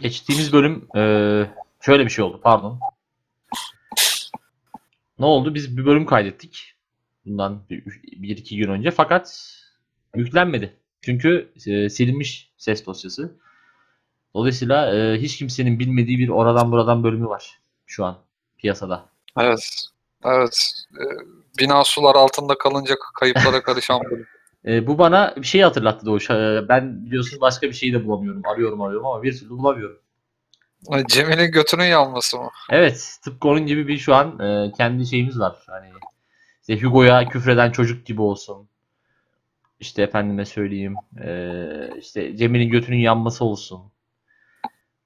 geçtiğimiz bölüm eee, şöyle bir şey oldu. Pardon. Ne oldu? Biz bir bölüm kaydettik. Bundan bir, bir iki gün önce. Fakat yüklenmedi. Çünkü eee, silinmiş ses dosyası. Dolayısıyla eee, hiç kimsenin bilmediği bir oradan buradan bölümü var şu an piyasada. Evet. Evet. Ee, bina sular altında kalınca kayıplara karışan bölüm. E, bu bana bir şey hatırlattı Doğuş. E, ben biliyorsun başka bir şeyi de bulamıyorum. Arıyorum arıyorum ama bir türlü bulamıyorum. Cemil'in götünün yanması mı? Evet, tıpkı onun gibi bir şu an e, kendi şeyimiz var. Hani işte Hugo'ya küfreden çocuk gibi olsun. İşte efendime söyleyeyim. e, işte Cemil'in götünün yanması olsun.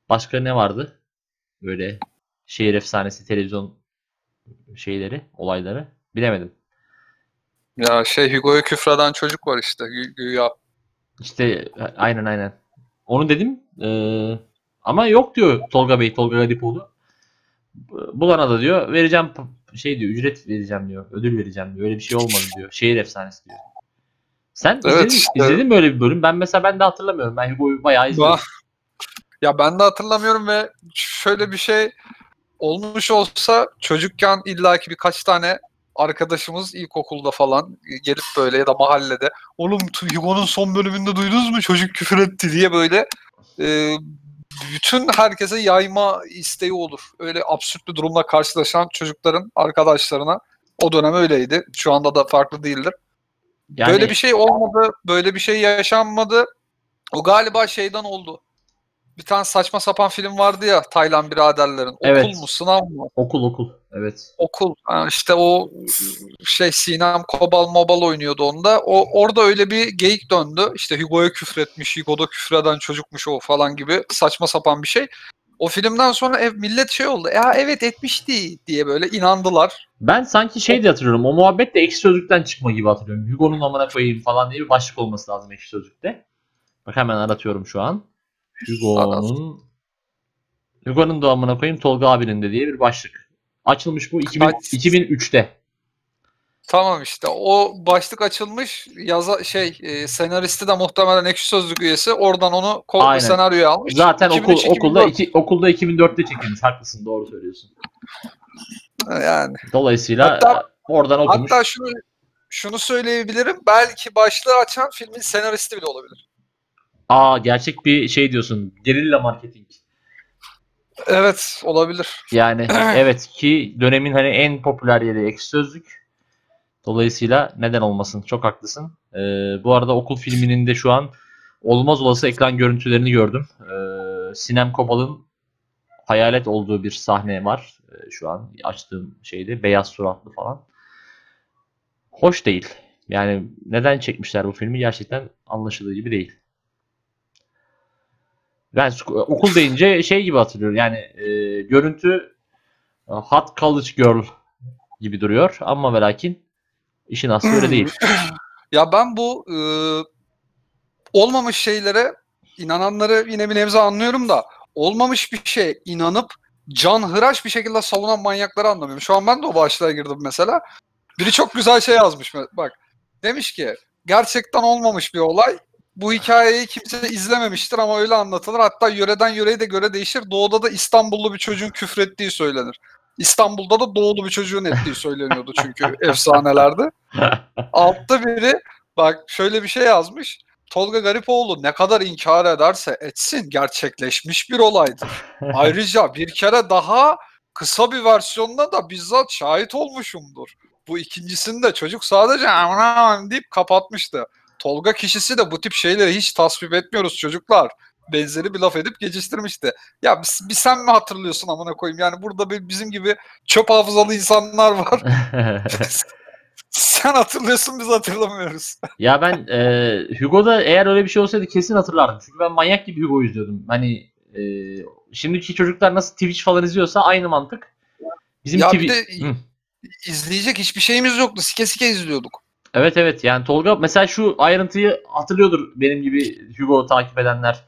Başka ne vardı? Böyle şehir efsanesi televizyon şeyleri, olayları. Bilemedim. Ya şey Hugo'ya küfreden çocuk var işte gü- güya. İşte aynen aynen. Onu dedim. Ee, ama yok diyor Tolga Bey, Tolga Garipoğlu. Bulana da diyor vereceğim şey diyor ücret vereceğim diyor. Ödül vereceğim diyor. Öyle bir şey olmadı diyor. Şehir efsanesi diyor. Sen Evet, izledin, işte. izledin mi böyle bir bölüm? Ben mesela ben de hatırlamıyorum. Ben Hugo'yu bayağı izledim. Ya ben de hatırlamıyorum ve şöyle bir şey olmuş olsa çocukken illaki birkaç tane arkadaşımız ilkokulda falan gelip böyle ya da mahallede oğlum Hugo'nun son bölümünde duydunuz mu çocuk küfür etti diye böyle e, bütün herkese yayma isteği olur. Öyle absürt bir durumla karşılaşan çocukların arkadaşlarına o dönem öyleydi. Şu anda da farklı değildir. Yani Böyle bir şey olmadı, böyle bir şey yaşanmadı. O galiba şeyden oldu. Bir tane saçma sapan film vardı ya Taylan biraderlerin. Okul Evet. mu, sınav mı? okul okul. Evet. Okul. İşte o şey Sinem Kobal Mobal oynuyordu onda. O orada öyle bir geyik döndü. İşte Hugo'ya küfretmiş, Hugo'da küfreden çocukmuş o falan gibi saçma sapan bir şey. O filmden sonra ev millet şey oldu. Ya evet etmişti diye böyle inandılar. Ben sanki şey de hatırlıyorum. O muhabbet de ekşi sözlükten çıkma gibi hatırlıyorum. Hugo'nun amına koyayım falan diye bir başlık olması lazım ekşi sözlükte. Bak hemen aratıyorum şu an. Hugo'nun Hugo'nun da amına koyayım Tolga abinin de diye bir başlık. Açılmış bu 2000, Kaç- 2003'te. Tamam işte o başlık açılmış yaza şey e, senaristi de muhtemelen ekşi sözlük üyesi oradan onu ko- Aynen. senaryoya almış. Zaten okul 2003, okulda 2004. iki, okulda 2004'te çekilmiş. Haklısın doğru söylüyorsun. yani Dolayısıyla Hatta- oradan okumuş. hatta şunu şunu söyleyebilirim belki başlığı açan filmin senaristi bile olabilir. Aa gerçek bir şey diyorsun. Gerilla marketing. Evet olabilir. Yani evet ki dönemin hani en popüler yeri ekşi sözlük. Dolayısıyla neden olmasın? Çok haklısın. Ee, bu arada okul filminin de şu an olmaz olası ekran görüntülerini gördüm. Ee, Sinem Kobal'ın hayalet olduğu bir sahne var. Ee, şu an açtığım şeyde beyaz suratlı falan. Hoş değil. Yani neden çekmişler bu filmi gerçekten anlaşıldığı gibi değil. Ben okul deyince şey gibi hatırlıyorum. Yani e, görüntü e, Hot College Girl gibi duruyor ama ve lakin işin aslı öyle değil. Ya ben bu e, olmamış şeylere inananları yine bir nebze anlıyorum da olmamış bir şeye inanıp canhıraş bir şekilde savunan manyakları anlamıyorum. Şu an ben de o başlığa girdim mesela. Biri çok güzel şey yazmış. Bak demiş ki gerçekten olmamış bir olay. Bu hikayeyi kimse izlememiştir ama öyle anlatılır. Hatta yöreden yöreye de göre değişir. Doğuda da İstanbullu bir çocuğun küfrettiği söylenir. İstanbul'da da doğulu bir çocuğun ettiği söyleniyordu çünkü efsanelerde. Altta biri bak şöyle bir şey yazmış. Tolga Garipoğlu ne kadar inkar ederse etsin gerçekleşmiş bir olaydır. Ayrıca bir kere daha kısa bir versiyonuna da bizzat şahit olmuşumdur. Bu ikincisinde çocuk sadece aman deyip kapatmıştı. Tolga kişisi de bu tip şeyleri hiç tasvip etmiyoruz çocuklar. Benzeri bir laf edip geçiştirmişti. Ya bir, bir sen mi hatırlıyorsun amına koyayım? Yani burada bir- bizim gibi çöp hafızalı insanlar var. Sen hatırlıyorsun biz hatırlamıyoruz. ya ben e, Hugo'da eğer öyle bir şey olsaydı kesin hatırlardım. Çünkü ben manyak gibi Hugo izliyordum. Hani e, şimdiki çocuklar nasıl Twitch falan izliyorsa aynı mantık. Bizim Ya TV... bir de Hı. izleyecek hiçbir şeyimiz yoktu. Sike sike izliyorduk. Evet evet yani Tolga mesela şu ayrıntıyı hatırlıyordur benim gibi Hugo takip edenler.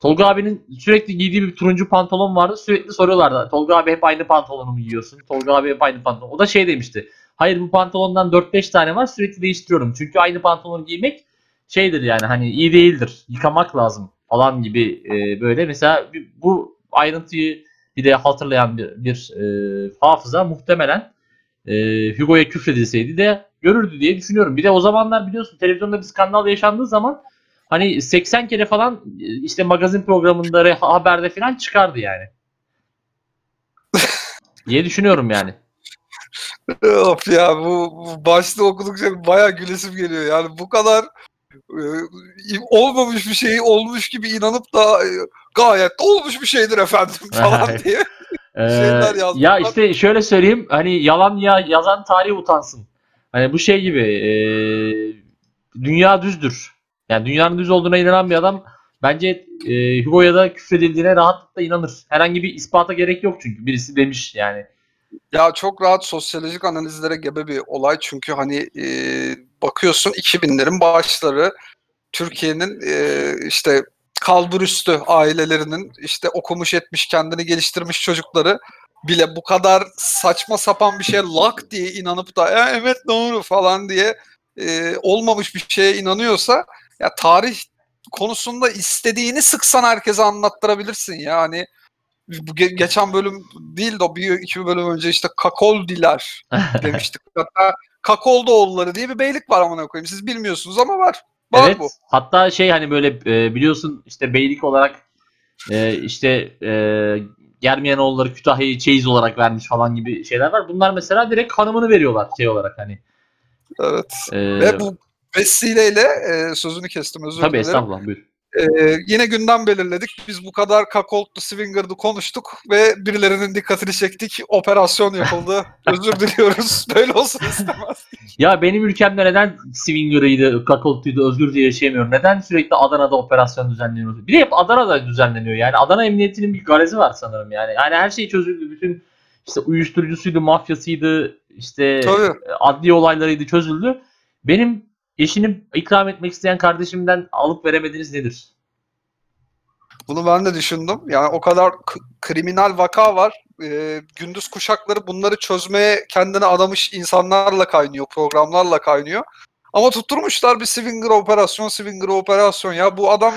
Tolga abinin sürekli giydiği bir turuncu pantolon vardı. Sürekli soruyorlardı. Tolga abi hep aynı pantolonu mu giyiyorsun? Tolga abi hep aynı pantolon. O da şey demişti. Hayır bu pantolondan 4-5 tane var sürekli değiştiriyorum. Çünkü aynı pantolonu giymek şeydir yani hani iyi değildir. Yıkamak lazım falan gibi e, böyle mesela bu ayrıntıyı bir de hatırlayan bir, bir e, hafıza muhtemelen e, Hugo'ya küfredilseydi de görürdü diye düşünüyorum. Bir de o zamanlar biliyorsun televizyonda bir skandal yaşandığı zaman hani 80 kere falan e, işte magazin programında haberde falan çıkardı yani. diye düşünüyorum yani. Of ya bu, bu başta okudukça bayağı gülesim geliyor. Yani bu kadar e, olmamış bir şeyi olmuş gibi inanıp da e, gayet de olmuş bir şeydir efendim falan diye. Ee, Şeyler yazmışlar. ya işte şöyle söyleyeyim hani yalan ya yazan tarih utansın. Hani bu şey gibi e, dünya düzdür. Yani dünyanın düz olduğuna inanan bir adam bence e, Hugo'ya da küfredildiğine rahatlıkla inanır. Herhangi bir ispata gerek yok çünkü birisi demiş yani. Ya çok rahat sosyolojik analizlere gebe bir olay çünkü hani e, bakıyorsun 2000'lerin başları Türkiye'nin e, işte kalburüstü ailelerinin işte okumuş etmiş kendini geliştirmiş çocukları bile bu kadar saçma sapan bir şeye lak diye inanıp da "Ya evet doğru falan diye e, olmamış bir şeye inanıyorsa ya tarih konusunda istediğini sıksan herkese anlattırabilirsin yani bu ge- geçen bölüm değil de bir iki bölüm önce işte Kakoldiler demiştik. Hatta Kakoldoğulları diye bir beylik var amına koyayım. Siz bilmiyorsunuz ama var. Var evet. bu. Hatta şey hani böyle e, biliyorsun işte beylik olarak e, işte e, Germiyanoğulları Kütahya'yı çeyiz olarak vermiş falan gibi şeyler var. Bunlar mesela direkt hanımını veriyorlar şey olarak hani. Evet. E, Ve bu vesileyle e, sözünü kestim özür tabii dilerim. estağfurullah buyur. E, yine gündem belirledik. Biz bu kadar Kakolt'lu Swinger'dı konuştuk ve birilerinin dikkatini çektik. Operasyon yapıldı. özür diliyoruz. Böyle olsun istemez. Ya benim ülkemde neden Swinger'ıydı, Kakoltu'ydu, özgürce yaşayamıyor? Neden sürekli Adana'da operasyon düzenleniyor? Bir de hep Adana'da düzenleniyor. Yani Adana Emniyeti'nin bir garezi var sanırım yani. Yani her şey çözüldü. Bütün işte uyuşturucusuydu, mafyasıydı, işte Tabii. adli olaylarıydı çözüldü. Benim eşini ikram etmek isteyen kardeşimden alıp veremediğiniz nedir? Bunu ben de düşündüm. Yani o kadar kriminal vaka var. Ee, gündüz kuşakları bunları çözmeye kendini adamış insanlarla kaynıyor, programlarla kaynıyor. Ama tutturmuşlar bir swinger operasyon, swinger operasyon. Ya bu adam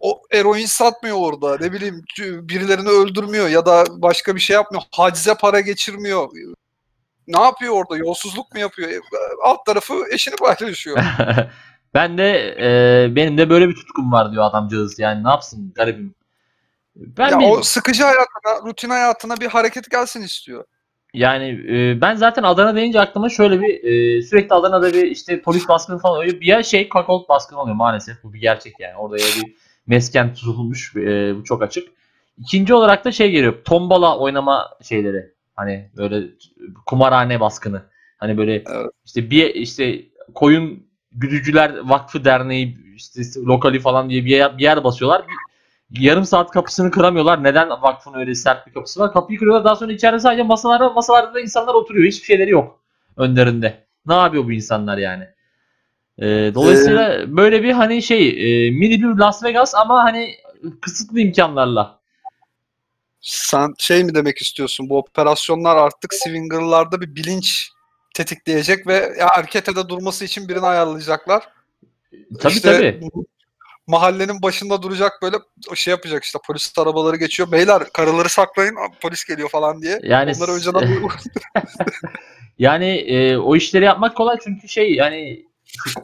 o eroin satmıyor orada. Ne bileyim birilerini öldürmüyor ya da başka bir şey yapmıyor. Hacize para geçirmiyor. Ne yapıyor orada? Yolsuzluk mu yapıyor? E, Alt tarafı eşini paylaşıyor. ben de e, benim de böyle bir tutkum var diyor adamcağız. Yani ne yapsın garibim. Ben ya bir- o sıkıcı hayatına, rutin hayatına bir hareket gelsin istiyor. Yani e, ben zaten Adana deyince aklıma şöyle bir e, sürekli Adana'da bir işte polis baskını falan oluyor. Bir ya şey Kakolt baskını oluyor maalesef. Bu bir gerçek yani. Orada ya bir mesken tutulmuş. e, bu çok açık. İkinci olarak da şey geliyor. Tombala oynama şeyleri. Hani böyle kumarhane baskını. Hani böyle Evet. işte bir işte koyun güdücüler vakfı derneği işte lokali falan diye bir yer, bir yer basıyorlar. Bir- yarım saat kapısını kıramıyorlar. Neden vakfın öyle sert bir kapısı var? Kapıyı kırıyorlar. Daha sonra içeride sadece masalarda masalarda da insanlar oturuyor. Hiçbir şeyleri yok önlerinde. Ne yapıyor bu insanlar yani? Ee, dolayısıyla böyle bir hani şey e, mini bir Las Vegas ama hani kısıtlı imkanlarla. Sen şey mi demek istiyorsun? Bu operasyonlar artık swingerlarda bir bilinç tetikleyecek ve erkete durması için birini ayarlayacaklar. Tabii İşte tabii. Mahallenin başında duracak böyle şey yapacak işte polis arabaları geçiyor. Beyler karıları saklayın polis geliyor falan diye. Yani Onları önceden yani e, o işleri yapmak kolay çünkü şey yani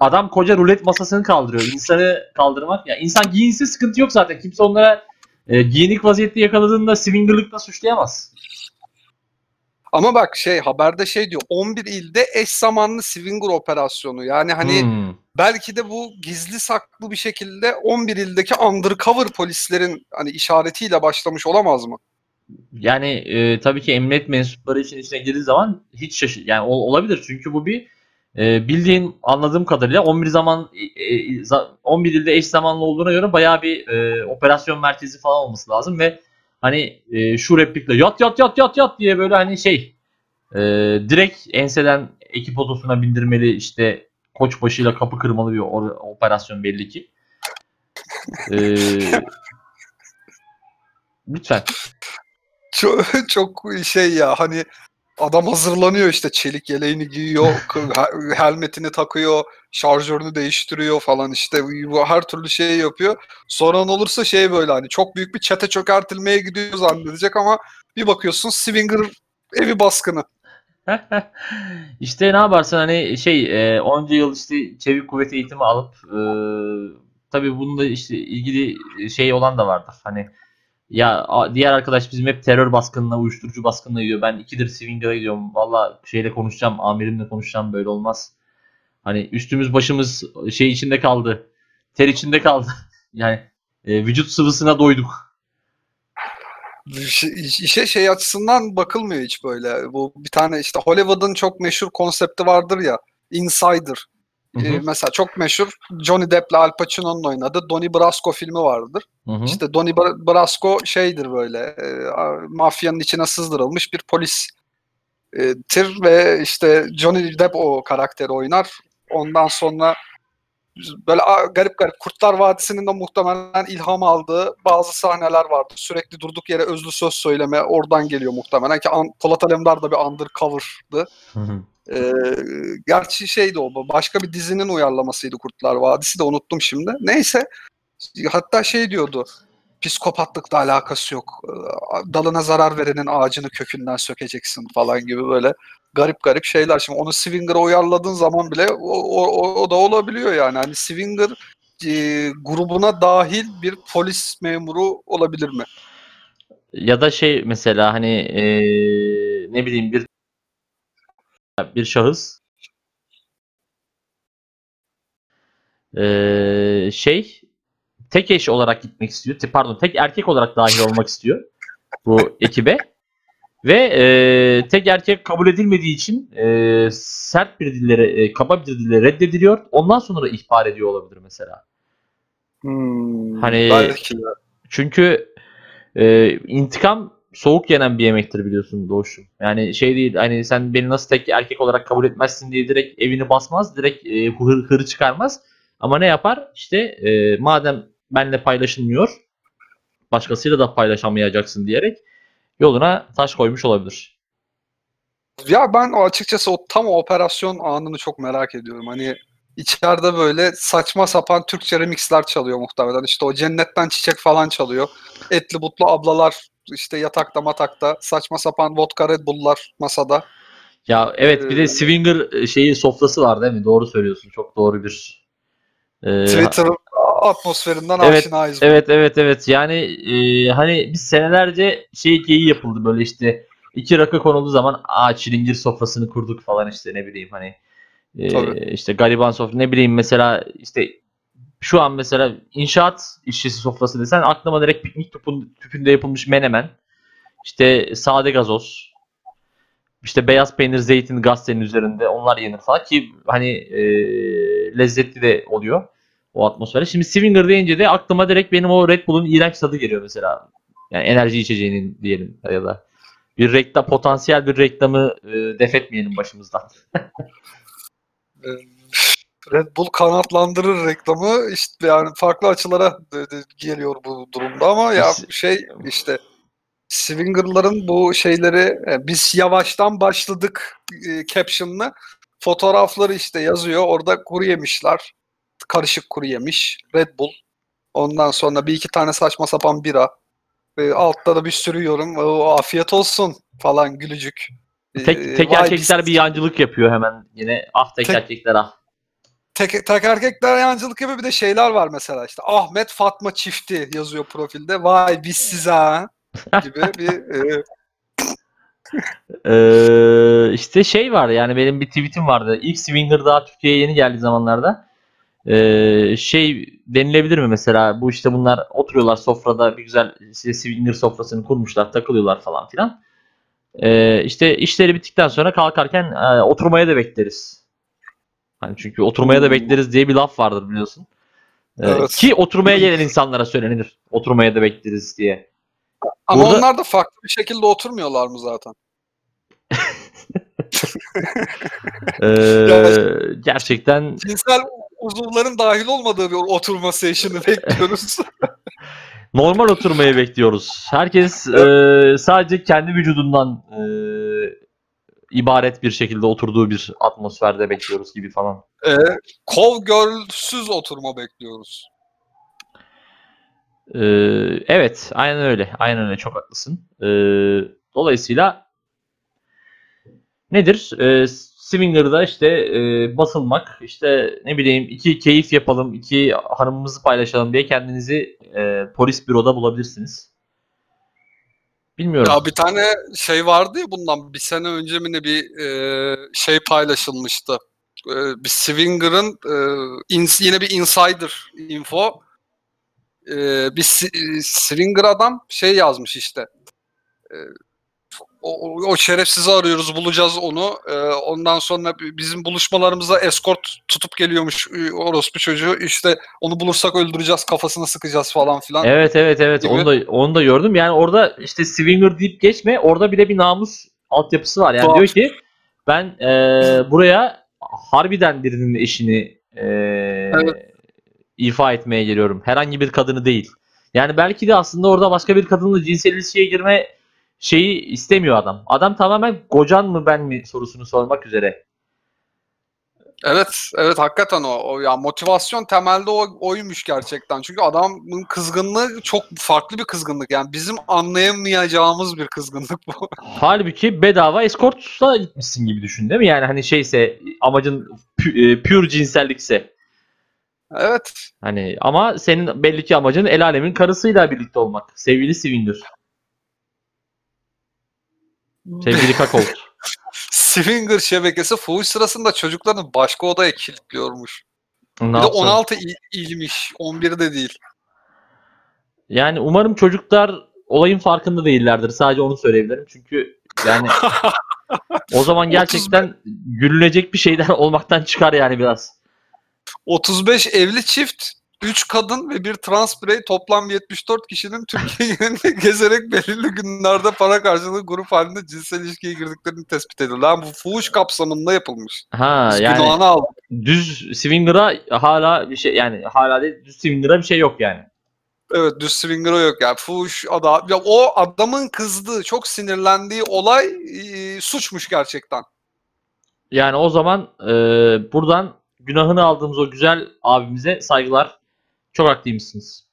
adam koca rulet masasını kaldırıyor. İnsanı kaldırmak ya insan giyinse sıkıntı yok zaten. Kimse onlara e, giyinik vaziyette yakaladığında swingerlıkla suçlayamaz. Ama bak şey haberde şey diyor 11 ilde eş zamanlı swinger operasyonu. Yani hani Hmm. belki de bu gizli saklı bir şekilde 11 ildeki undercover polislerin hani işaretiyle başlamış olamaz mı? Yani e, tabii ki emniyet mensupları için içine girdiği zaman hiç şaşır yani ol- olabilir çünkü bu bir e, bildiğin anladığım kadarıyla 11 zaman e, e, za- 11 ilde eş zamanlı olduğuna göre bayağı bir e, operasyon merkezi falan olması lazım ve hani e, şu replikle yat yat yat yat yat diye böyle hani şey e, direkt enseden ekip otosuna bindirmeli işte koç başıyla kapı kırmalı bir operasyon belli ki. E, lütfen. Çok, çok şey ya hani Adam hazırlanıyor işte çelik yeleğini giyiyor, helmetini takıyor, şarjörünü değiştiriyor falan işte bu her türlü şeyi yapıyor. Sonra ne olursa şey böyle hani çok büyük bir çete çökertilmeye gidiyor zannedecek ama bir bakıyorsun Swinger evi baskını. işte ne yaparsın hani şey e, onca yıl işte çevik kuvvet eğitimi alıp e, tabii bununla işte ilgili şey olan da vardır. Hani ya diğer arkadaş bizim hep terör baskınına, uyuşturucu baskınına gidiyor. Ben ikidir Swinger'a gidiyorum. Valla şeyle konuşacağım, amirimle konuşacağım böyle olmaz. Hani üstümüz başımız şey içinde kaldı. Ter içinde kaldı. Yani e, vücut sıvısına doyduk. İşe şey açısından bakılmıyor hiç böyle. Bu bir tane işte Hollywood'un çok meşhur konsepti vardır ya. Insider. Hı Ee, hı, mesela çok meşhur Johnny Depp'le Al Pacino'nun oynadığı Donnie Brasco filmi vardır. hı hı. İşte Donnie Bra- Brasco şeydir böyle e, mafyanın içine sızdırılmış bir polis e, tir ve işte Johnny Depp o karakteri oynar. Ondan sonra böyle garip garip Kurtlar Vadisi'nin de muhtemelen ilham aldığı bazı sahneler vardı. Sürekli durduk yere özlü söz söyleme oradan geliyor muhtemelen ki An- Polat Alemdar da bir undercover'dı. Hı hı. Ee, gerçi şeydi o başka bir dizinin uyarlamasıydı Kurtlar Vadisi de unuttum şimdi. Neyse hatta şey diyordu psikopatlıkla alakası yok. Dalına zarar verenin ağacını kökünden sökeceksin falan gibi böyle garip garip şeyler. Şimdi onu Swinger'a uyarladığın zaman bile o, o- o da olabiliyor yani. Hani Swinger e, grubuna dahil bir polis memuru olabilir mi? Ya da şey mesela hani e, ne bileyim bir bir şahıs e, şey tek eş olarak gitmek istiyor. Pardon tek erkek olarak dahil olmak istiyor bu ekibe. Ve e, tek erkek kabul edilmediği için e, sert bir dillere, e, kaba bir dille reddediliyor. Ondan sonra ihbar ediyor olabilir mesela. Hmm, Hani- belki de. Çünkü e, intikam soğuk yenen bir yemektir biliyorsun Doğuş'um. Yani şey değil hani sen beni nasıl tek erkek olarak kabul etmezsin diye direkt evini basmaz. Direkt e, hır, hırı çıkarmaz. Ama ne yapar? İşte e, madem benle paylaşılmıyor başkasıyla da paylaşamayacaksın diyerek yoluna taş koymuş olabilir. Ya ben açıkçası o tam operasyon anını çok merak ediyorum. Hani içeride böyle saçma sapan Türkçe remixler çalıyor muhtemelen. İşte o cennetten çiçek falan çalıyor. Etli butlu ablalar işte yatakta matakta saçma sapan vodka Red Bull'lar masada. Ya evet bir de Ee, Swinger şeyi sofrası var değil mi? Doğru söylüyorsun. Çok doğru bir e, Twitter atmosferinden Evet, aşinayız. Evet evet evet yani e, hani biz senelerce şey geyiği yapıldı böyle işte iki rakı konulduğu zaman aa çilingir sofrasını kurduk falan işte ne bileyim hani e, Tabii. işte gariban sofra ne bileyim mesela işte şu an mesela inşaat işçisi sofrası desen aklıma direkt piknik tüpün, tüpünde yapılmış menemen işte sade gazoz işte beyaz peynir zeytin gazetenin üzerinde onlar yenir falan ki hani e, lezzetli de oluyor o atmosfere. Şimdi Swinger deyince de aklıma direkt benim o Red Bull'un iğrenç tadı geliyor mesela. Yani enerji içeceğinin diyelim ya da bir reklam potansiyel bir reklamı e, def etmeyelim başımızdan. Red Bull kanatlandırır reklamı işte yani farklı açılara geliyor bu durumda ama ya şey işte Swinger'ların bu şeyleri e, biz yavaştan başladık e, caption'lı fotoğrafları işte yazıyor. Orada kuru yemişler. Karışık kuru yemiş. Red Bull. Ondan sonra bir iki tane saçma sapan bira. E, altta da bir sürü yorum. O, afiyet olsun falan gülücük. E, Tek, tek erkekler biz- bir yancılık yapıyor hemen yine. Ah tek, Tek- erkekler ah. Tek, tek erkekler yancılık yapıyor bir de şeyler var mesela işte Ahmet Fatma çifti yazıyor profilde. Vay biz size ha gibi bir e, Ee, işte şey var yani benim bir tweetim vardı. İlk Swinger daha Türkiye'ye yeni geldiği zamanlarda. Ee, şey denilebilir mi mesela bu işte bunlar oturuyorlar sofrada bir güzel işte Swinger sofrasını kurmuşlar takılıyorlar falan filan. Ee, işte işleri bittikten sonra kalkarken e, oturmaya da bekleriz. Hani çünkü oturmaya da Hmm. bekleriz diye bir laf vardır biliyorsun. Ee, Evet. Ki oturmaya gelen insanlara söylenir. Oturmaya da bekleriz diye. ama Burada- onlar da farklı bir şekilde oturmuyorlar mı zaten? Ee, gerçekten Cinsel uzuvların dahil olmadığı bir oturma session'ı bekliyoruz. normal oturmayı bekliyoruz. Herkes e, sadece kendi vücudundan e, ibaret bir şekilde oturduğu bir atmosferde bekliyoruz gibi falan. Ee, Cowgirl'süz oturma bekliyoruz. Ee, evet, aynen öyle. Aynen öyle. Çok haklısın. Ee, dolayısıyla nedir? Ee, Swinger'da işte e, basılmak, işte ne bileyim iki keyif yapalım, iki hanımımızı paylaşalım diye kendinizi e, polis büroda bulabilirsiniz. Bilmiyorum. Ya bir tane şey vardı ya bundan bir sene önce mi ne bir e, şey paylaşılmıştı. E, bir Swinger'ın e, ins- yine bir insider info. E, bir e, Swinger adam şey yazmış işte. E, o, o- şerefsizi arıyoruz bulacağız onu. E, ondan sonra bi- bizim buluşmalarımıza eskort tutup geliyormuş orospu çocuğu. İşte onu bulursak öldüreceğiz kafasına sıkacağız falan filan. Evet evet evet Gibi. onu da onu da gördüm. Yani orada işte Swinger deyip geçme. Orada bile bir namus altyapısı var. Yani Doğru. diyor ki ben e, buraya harbiden birinin eşini e, ifa etmeye geliyorum. Herhangi bir kadını değil. Yani belki de aslında orada başka bir kadınla cinsel ilişkiye girme şeyi istemiyor adam. Adam tamamen kocan mı ben mi sorusunu sormak üzere. Evet, evet hakikaten o. o ya motivasyon temelde o oymuş gerçekten. Çünkü adamın kızgınlığı çok farklı bir kızgınlık. Yani bizim anlayamayacağımız bir kızgınlık bu. Halbuki bedava eskortla gitmişsin gibi düşün değil mi? Yani hani şeyse amacın pü- e, cinsellikse. evet. Hani ama senin belli ki amacın el alemin karısıyla birlikte olmak. Sevgili Swinger. Sevgili Kakolt. Swinger şebekesi fuhuş sırasında çocuklarını başka odaya kilitliyormuş. Ne Bir de yapsın? 16 il- ilmiş. 11 de değil. Yani umarım çocuklar olayın farkında değillerdir. Sadece onu söyleyebilirim. Çünkü yani o zaman gerçekten gülünecek bir şeyler olmaktan çıkar yani biraz. 35 evli çift, 3 kadın ve bir trans birey toplam 74 kişinin Türkiye genelinde gezerek belirli günlerde para karşılığı grup halinde cinsel ilişkiye girdiklerini tespit edildi. Lan bu fuhuş kapsamında yapılmış. Ha Biz yani aldık. düz Swinger'a hala bir şey yani hala değil düz Swinger'a bir şey yok yani. Evet düz swinger'a yok yani. Fuhuş ada ya o adamın kızdığı, çok sinirlendiği olay e, suçmuş gerçekten. Yani o zaman e, buradan günahını aldığımız o güzel abimize saygılar. Çok haklıymışsınız.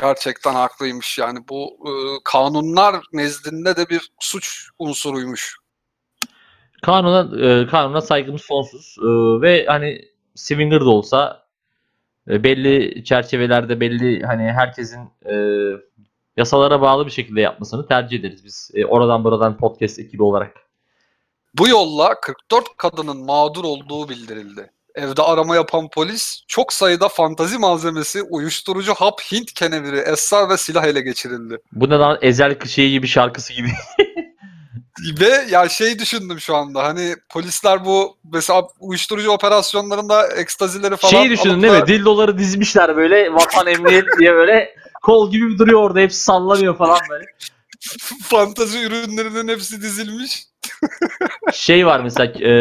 Gerçekten haklıymış yani. Bu e, kanunlar nezdinde de bir suç unsuruymuş. Kanuna e, kanuna saygımız sonsuz E, ve hani Swinger da olsa e, belli çerçevelerde belli hani herkesin e, yasalara bağlı bir şekilde yapmasını tercih ederiz biz. E, oradan buradan podcast ekibi olarak. Bu yolla 44 kadının mağdur olduğu bildirildi. Evde arama yapan polis çok sayıda fantazi malzemesi, uyuşturucu hap, Hint keneviri, esrar ve silah ele geçirildi. Bu ne lan Ezel şeyi gibi şarkısı gibi. Ve ya şey düşündüm şu anda hani polisler bu mesela uyuşturucu operasyonlarında ekstazileri falan Şeyi düşünün alıp değil da mi? Dildoları dizmişler böyle vatan emniyet diye böyle kol gibi duruyor orada hepsi sallanıyor falan böyle. fantazi ürünlerinin hepsi dizilmiş. Şey var mesela e,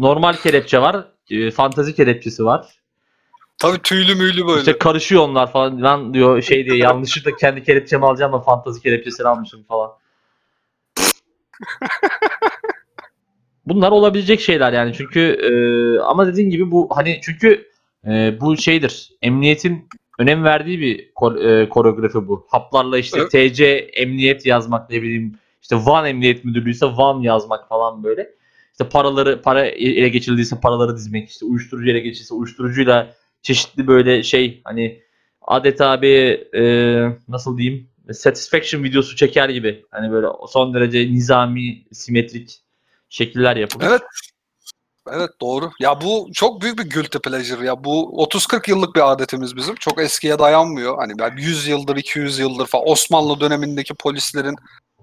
normal kelepçe var. E, fantazi kelepçesi var. Tabii tüylü müylü böyle. İşte karışıyor onlar falan. Lan diyor şey diye yanlışlıkla kendi kelepçemi alacağım da fantazi kelepçesini almışım falan. Bunlar olabilecek şeyler yani çünkü e, ama dediğin gibi bu hani çünkü e, bu şeydir. Emniyetin önem verdiği bir ko- e, koreografi bu. Haplarla işte Evet. TC emniyet yazmak ne bileyim işte Van Emniyet Müdürlüğü ise Van yazmak falan böyle. İşte paraları para ele geçirildiyse paraları dizmek işte uyuşturucu ele geçirse uyuşturucuyla çeşitli böyle şey hani adeta bir e, nasıl diyeyim satisfaction videosu çeker gibi. Hani böyle son derece nizami, simetrik şekiller yapılır. Evet. Evet doğru. Ya bu çok büyük bir guilty pleasure ya. Bu 30-40 yıllık bir adetimiz bizim. Çok eskiye dayanmıyor. Hani ben 100 yıldır, 200 yıldır falan Osmanlı dönemindeki polislerin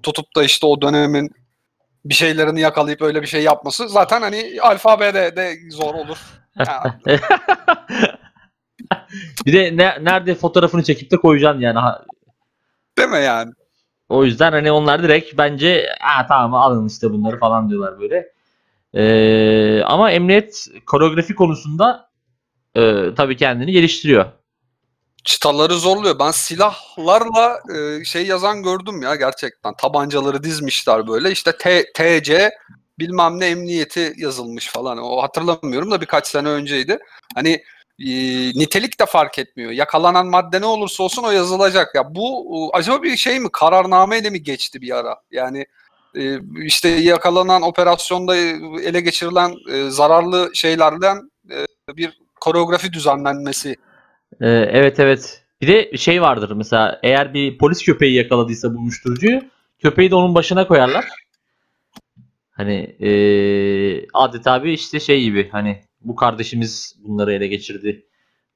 tutup da işte o dönemin bir şeylerini yakalayıp öyle bir şey yapması zaten hani alfabede de zor olur. Yani bir de ne, nerede fotoğrafını çekip de koyacaksın yani. Ha, değil mi yani? O yüzden hani onlar direkt bence ha tamam alın işte bunları falan diyorlar böyle. Ee, ama emniyet koreografi konusunda e, tabii kendini geliştiriyor. Çıtaları zorluyor. Ben silahlarla e, şey yazan gördüm ya gerçekten. Tabancaları dizmişler böyle. İşte T, TC bilmem ne emniyeti yazılmış falan. O hatırlamıyorum da birkaç sene önceydi. Hani e, nitelik de fark etmiyor. Yakalanan madde ne olursa olsun o yazılacak. Ya bu e, acaba bir şey mi? Kararnameyle mi geçti bir ara? Yani e, işte yakalanan operasyonda ele geçirilen e, zararlı şeylerden e, bir koreografi düzenlenmesi Ee, evet evet. Bir de şey vardır mesela eğer bir polis köpeği yakaladıysa bu uyuşturucuyu köpeği de onun başına koyarlar. Hani ee, adeta bir işte şey gibi hani bu kardeşimiz bunları ele geçirdi.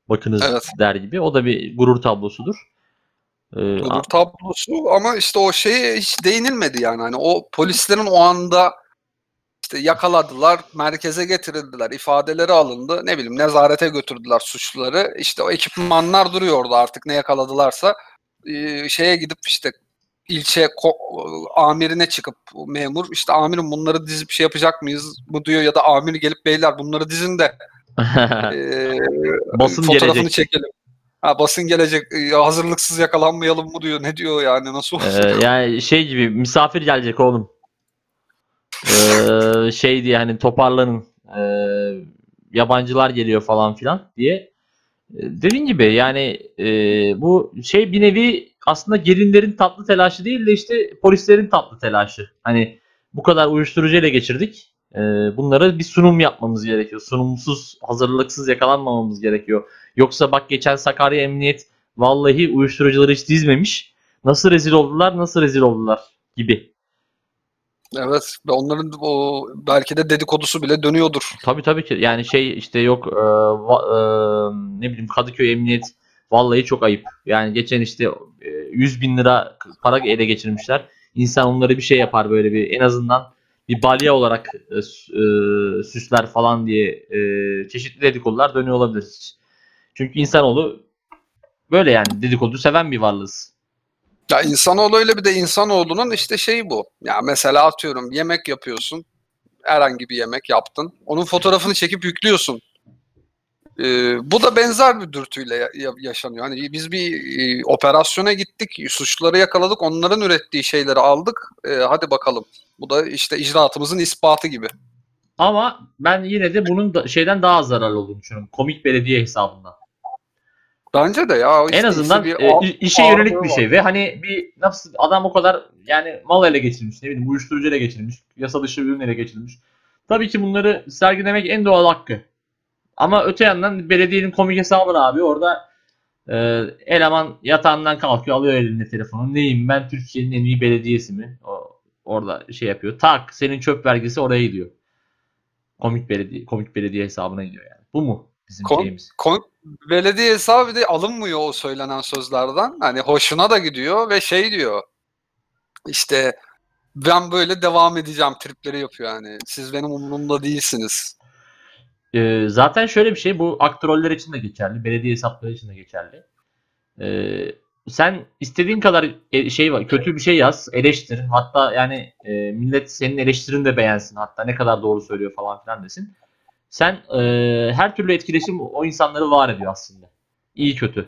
Bakınız Evet. der gibi. O da bir gurur tablosudur. Ee, Gurur tablosu ama işte o şeye hiç değinilmedi yani. Hani o polislerin o anda işte yakaladılar, merkeze getirildiler, ifadeleri alındı. Ne bileyim nezarete götürdüler suçluları. İşte o ekipmanlar duruyor orada artık ne yakaladılarsa. Ee, şeye gidip işte ilçe amirine çıkıp memur işte amirim bunları dizip şey yapacak mıyız bu diyor ya da amir gelip beyler bunları dizin de ee, Basın fotoğrafını gelecek. çekelim. Ha, basın gelecek. Ee, hazırlıksız yakalanmayalım mı diyor. Ne diyor yani nasıl olur? Ee, yani şey gibi misafir gelecek oğlum. Ee, şey diye hani toparlanın. Ee, yabancılar geliyor falan filan diye. Ee, Dediğin gibi yani e, bu şey bir nevi aslında gelinlerin tatlı telaşı değil de işte polislerin tatlı telaşı. Hani bu kadar uyuşturucu ele geçirdik. Ee, bunlara bir sunum yapmamız gerekiyor. Sunumsuz, hazırlıksız yakalanmamamız gerekiyor. Yoksa bak geçen Sakarya Emniyet vallahi uyuşturucuları hiç dizmemiş. Nasıl rezil oldular, nasıl rezil oldular gibi. Evet. ve Onların o belki de dedikodusu bile dönüyordur. Tabii tabii ki. Yani şey işte yok e, va- e, ne bileyim Kadıköy Emniyet vallahi çok ayıp. Yani geçen işte e, 100 bin lira para ele geçirmişler. İnsan onları bir şey yapar böyle bir en azından bir balya olarak e, e, süsler falan diye e, çeşitli dedikodular dönüyor olabilir. Çünkü insanoğlu böyle yani dedikodu seven bir varlığız. Ya insanoğlu öyle bir de insanoğlunun işte şeyi bu. Ya mesela atıyorum yemek yapıyorsun. Herhangi bir yemek yaptın. Onun fotoğrafını çekip yüklüyorsun. Ee, bu da benzer bir dürtüyle ya- ya- yaşanıyor. Hani biz bir e, operasyona gittik, suçluları yakaladık, onların ürettiği şeyleri aldık. Ee, hadi bakalım. Bu da işte icraatımızın ispatı gibi. Ama ben yine de bunun da, şeyden daha zararlı olduğunu düşünüyorum. Komik belediye hesabından. Bence de ya. işte- en azından işte bir e, işe yönelik bir var. şey ve hani bir nasıl adam o kadar yani mal ele geçirmiş ne bileyim uyuşturucu ele geçirmiş yasa dışı ürün ele geçirmiş. Tabii ki bunları sergilemek en doğal hakkı. Ama öte yandan belediyenin komik hesabı abi orada e, eleman yatağından kalkıyor alıyor eline telefonu. Neyim ben Türkiye'nin en iyi belediyesi mi? O, orada şey yapıyor. Tak senin çöp vergisi oraya gidiyor. Komik belediye komik belediye hesabına gidiyor yani. Bu mu bizim Kom- şeyimiz? Kom- belediye hesabı de alınmıyor o söylenen sözlerden. Hani hoşuna da gidiyor ve şey diyor. İşte ben böyle devam edeceğim tripleri yapıyor yani. Siz benim umurumda değilsiniz. Ee, zaten şöyle bir şey bu aktroller için de geçerli, belediye hesapları için de geçerli. Ee, sen istediğin kadar e- şey var, kötü bir şey yaz, eleştir. Hatta yani e, millet senin eleştirini de beğensin. Hatta ne kadar doğru söylüyor falan filan desin. Sen e, her türlü etkileşim o insanları var ediyor aslında. İyi kötü.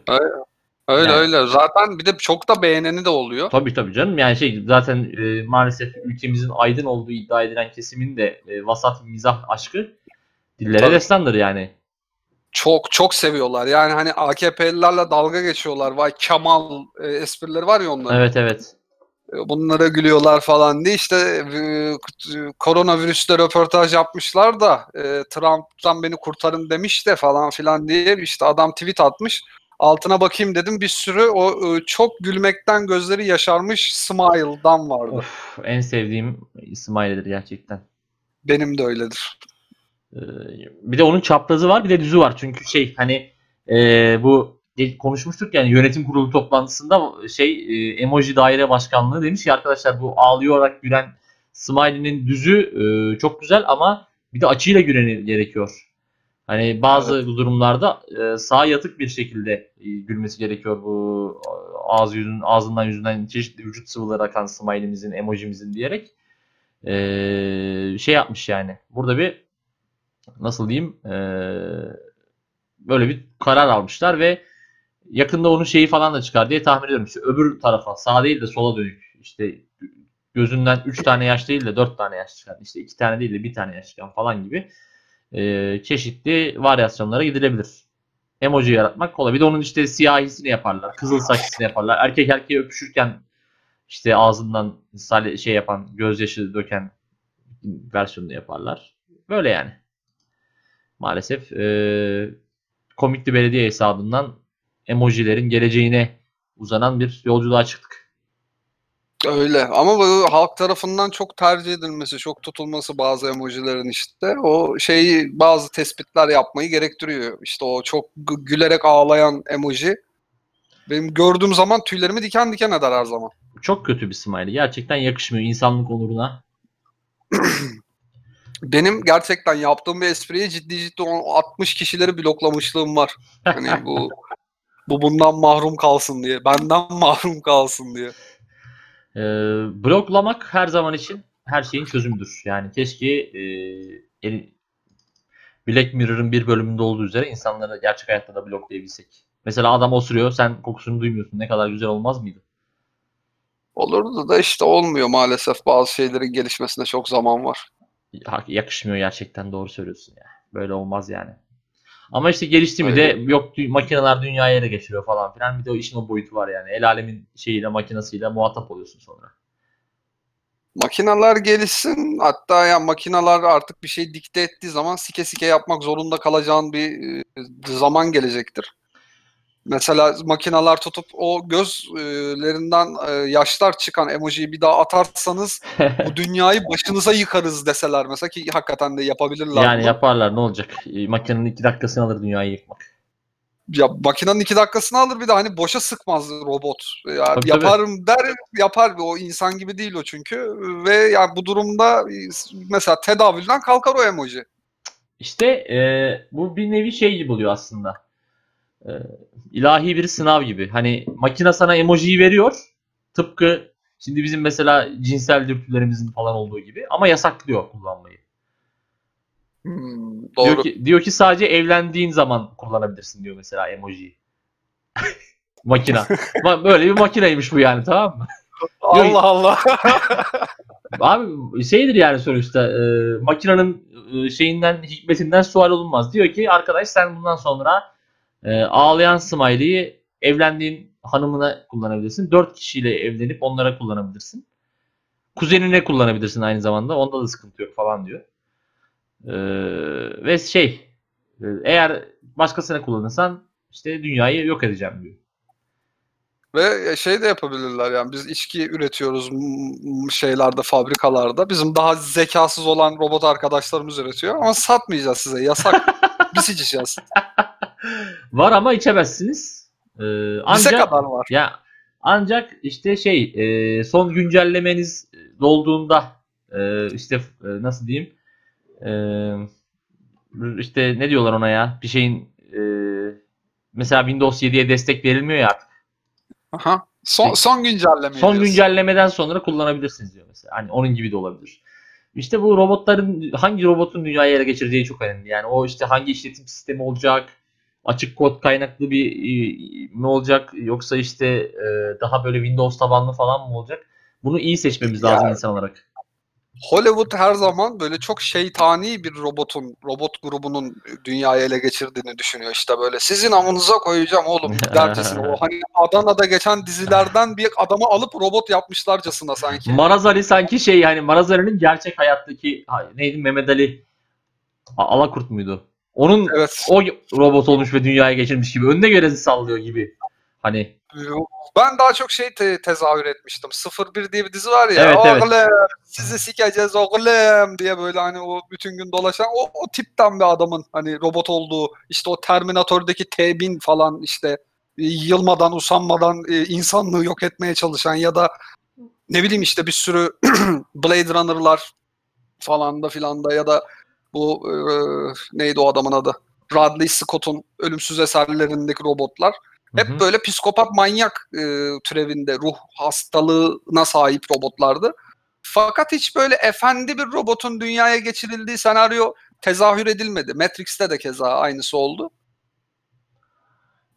Öyle Yani- öyle. Zaten bir de çok da beğeneni de oluyor. Tabii tabii canım. Yani şey zaten e, maalesef ülkemizin aydın olduğu iddia edilen kesimin de e, vasat mizah aşkı dillere Tabii. destandır yani. Çok çok seviyorlar. Yani hani AKP'lilerle dalga geçiyorlar. Vay Kemal e, esprileri var ya onların. Evet evet. E, Bunlara gülüyorlar falan diye işte e, koronavirüste röportaj yapmışlar da e, Trump'tan beni kurtarın demiş de falan filan diye işte adam tweet atmış. Altına bakayım dedim bir sürü o e, çok gülmekten gözleri yaşarmış Smile'dan vardı. Of, en sevdiğim İsmail'dir gerçekten. Benim de öyledir. Ee, bir de onun çaprazı var bir de düzü var. Çünkü şey hani e, bu konuşmuştuk yani yönetim kurulu toplantısında şey e, emoji daire başkanlığı demiş ki arkadaşlar bu ağlayarak gülen Smiley'nin düzü e, çok güzel ama bir de açıyla güleni gerekiyor. Hani bazı durumlarda e, sağa yatık bir şekilde e, gülmesi gerekiyor bu ağız yüzün ağzından yüzünden çeşitli vücut sıvıları akan smiley'imizin emojimizin diyerek e, şey yapmış yani. Burada bir nasıl diyeyim e, böyle bir karar almışlar ve yakında onun şeyi falan da çıkar diye tahmin ediyorum. İşte öbür tarafa sağ değil de sola dönük. İşte gözünden 3 tane yaş değil de 4 tane yaş çıkan. İşte 2 tane değil de 1 tane yaş çıkan falan gibi e, çeşitli varyasyonlara gidilebilir. Emoji yaratmak kolay. Bir de onun işte siyahisini yaparlar. Kızıl saçlısını yaparlar. Erkek erkeği öpüşürken işte ağzından şey yapan, gözyaşı döken versiyonunu yaparlar. Böyle yani. Maalesef e, komikli belediye hesabından emojilerin geleceğine uzanan bir yolculuğa çıktık. Öyle ama bu halk tarafından çok tercih edilmesi, çok tutulması bazı emojilerin işte o şeyi bazı tespitler yapmayı gerektiriyor. İşte o çok gü- gülerek ağlayan emoji benim gördüğüm zaman tüylerimi diken diken eder her zaman. Çok kötü bir smiley. Gerçekten yakışmıyor insanlık onuruna. Benim gerçekten yaptığım bir espriye ciddi ciddi o 60 kişileri bloklamışlığım var. Hani bu bu bundan mahrum kalsın diye, benden mahrum kalsın diye. Ee, bloklamak her zaman için her şeyin çözümüdür. Yani keşke e, el- Black Mirror'ın bir bölümünde olduğu üzere insanları gerçek hayatta da bloklayabilsek. Mesela adam osuruyor, sen kokusunu duymuyorsun. Ne kadar güzel olmaz mıydı? Olurdu da işte olmuyor maalesef. Bazı şeylerin gelişmesine çok zaman var. Yakışmıyor gerçekten doğru söylüyorsun ya. Böyle olmaz yani. Ama işte gelişti mi de yok dü- makineler dünyaya ele geçiriyor falan filan. Bir de o işin o boyutu var yani. El alemin şeyiyle makinesiyle muhatap oluyorsun sonra. Makineler gelişsin. Hatta ya makineler artık bir şey dikte ettiği zaman sike sike yapmak zorunda kalacağın bir e, zaman gelecektir. Mesela makineler tutup o gözlerinden e, yaşlar çıkan emojiyi bir daha atarsanız bu dünyayı başınıza yıkarız deseler mesela ki hakikaten de yapabilirler. yani bunu. yaparlar ne olacak? E, Makinenin iki dakikasını alır dünyayı yıkmak. ya makinenin iki dakikasını alır bir de hani boşa sıkmaz robot. Ya Tabii, tabii. yaparım der yapar o insan gibi değil o çünkü ve yani bu durumda mesela tedavülden kalkar o emoji. İşte e, bu bir nevi şey gibi oluyor aslında. E, ilahi bir sınav gibi. Hani makine sana emojiyi veriyor. Tıpkı şimdi bizim mesela cinsel dürtülerimizin falan olduğu gibi ama yasaklıyor kullanmayı. Hmm, Diyor doğru. ki, diyor ki sadece evlendiğin zaman kullanabilirsin diyor mesela emojiyi. Makina. Ma- Böyle bir makineymiş bu yani tamam mı? Allah Allah. Abi şeydir yani sonuçta e, makinenin e, şeyinden hikmetinden sual olunmaz. Diyor ki arkadaş sen bundan sonra e, ağlayan smiley'i evlendiğin hanımına kullanabilirsin. Dört kişiyle evlenip onlara kullanabilirsin. Kuzenine kullanabilirsin aynı zamanda. Onda da sıkıntı yok falan diyor. E, ve şey e, eğer başkasına kullanırsan işte dünyayı yok edeceğim diyor. Ve şey de yapabilirler yani biz içki üretiyoruz şeylerde fabrikalarda. Bizim daha zekasız olan robot arkadaşlarımız üretiyor ama satmayacağız size yasak. biz içeceğiz. Var ama içemezsiniz. E, Bize ancak kadar var. Ya ancak işte şey e, son güncellemeniz dolduğunda e, işte e, nasıl diyeyim e, işte ne diyorlar ona ya bir şeyin e, mesela Windows 7'ye destek verilmiyor ya artık. Aha. Son, son güncelleme. Son diyorsun. güncellemeden sonra kullanabilirsiniz diyor mesela. Hani onun gibi de olabilir. İşte bu robotların hangi robotun dünyayı ele geçireceği çok önemli. Yani o işte hangi işletim sistemi olacak, açık kod kaynaklı bir e, mi olacak yoksa işte e, daha böyle Windows tabanlı falan mı olacak? Bunu iyi seçmemiz lazım insan olarak. Hollywood her zaman böyle çok şeytani bir robotun, robot grubunun dünyayı ele geçirdiğini düşünüyor. İşte böyle sizin amınıza koyacağım oğlum dercesine. O hani Adana'da geçen dizilerden bir adamı alıp robot yapmışlarcasına sanki. Maraz Ali sanki şey yani Maraz Ali'nin gerçek hayattaki ha, neydi Mehmet Ali Alakurt muydu? Onun Evet. o robot olmuş ve dünyaya geçirmiş gibi önüne göre sallıyor gibi. Hani Ben daha çok şey te- tezahür etmiştim. 01 diye bir dizi var ya. Evet, evet. oğlum sizi sikeceğiz oğlum diye böyle hani o bütün gün dolaşan o, o tipten bir adamın hani robot olduğu işte o Terminator'daki T-1000 falan işte e, yılmadan usanmadan e, insanlığı yok etmeye çalışan ya da ne bileyim işte bir sürü Blade Runner'lar falan da filan da ya da bu e, neydi o adamın adı? Radley Scott'un ölümsüz eserlerindeki robotlar. Hep Hı hı. böyle psikopat manyak e, türevinde ruh hastalığına sahip robotlardı. Fakat hiç böyle efendi bir robotun dünyaya geçirildiği senaryo tezahür edilmedi. Matrix'te de keza aynısı oldu.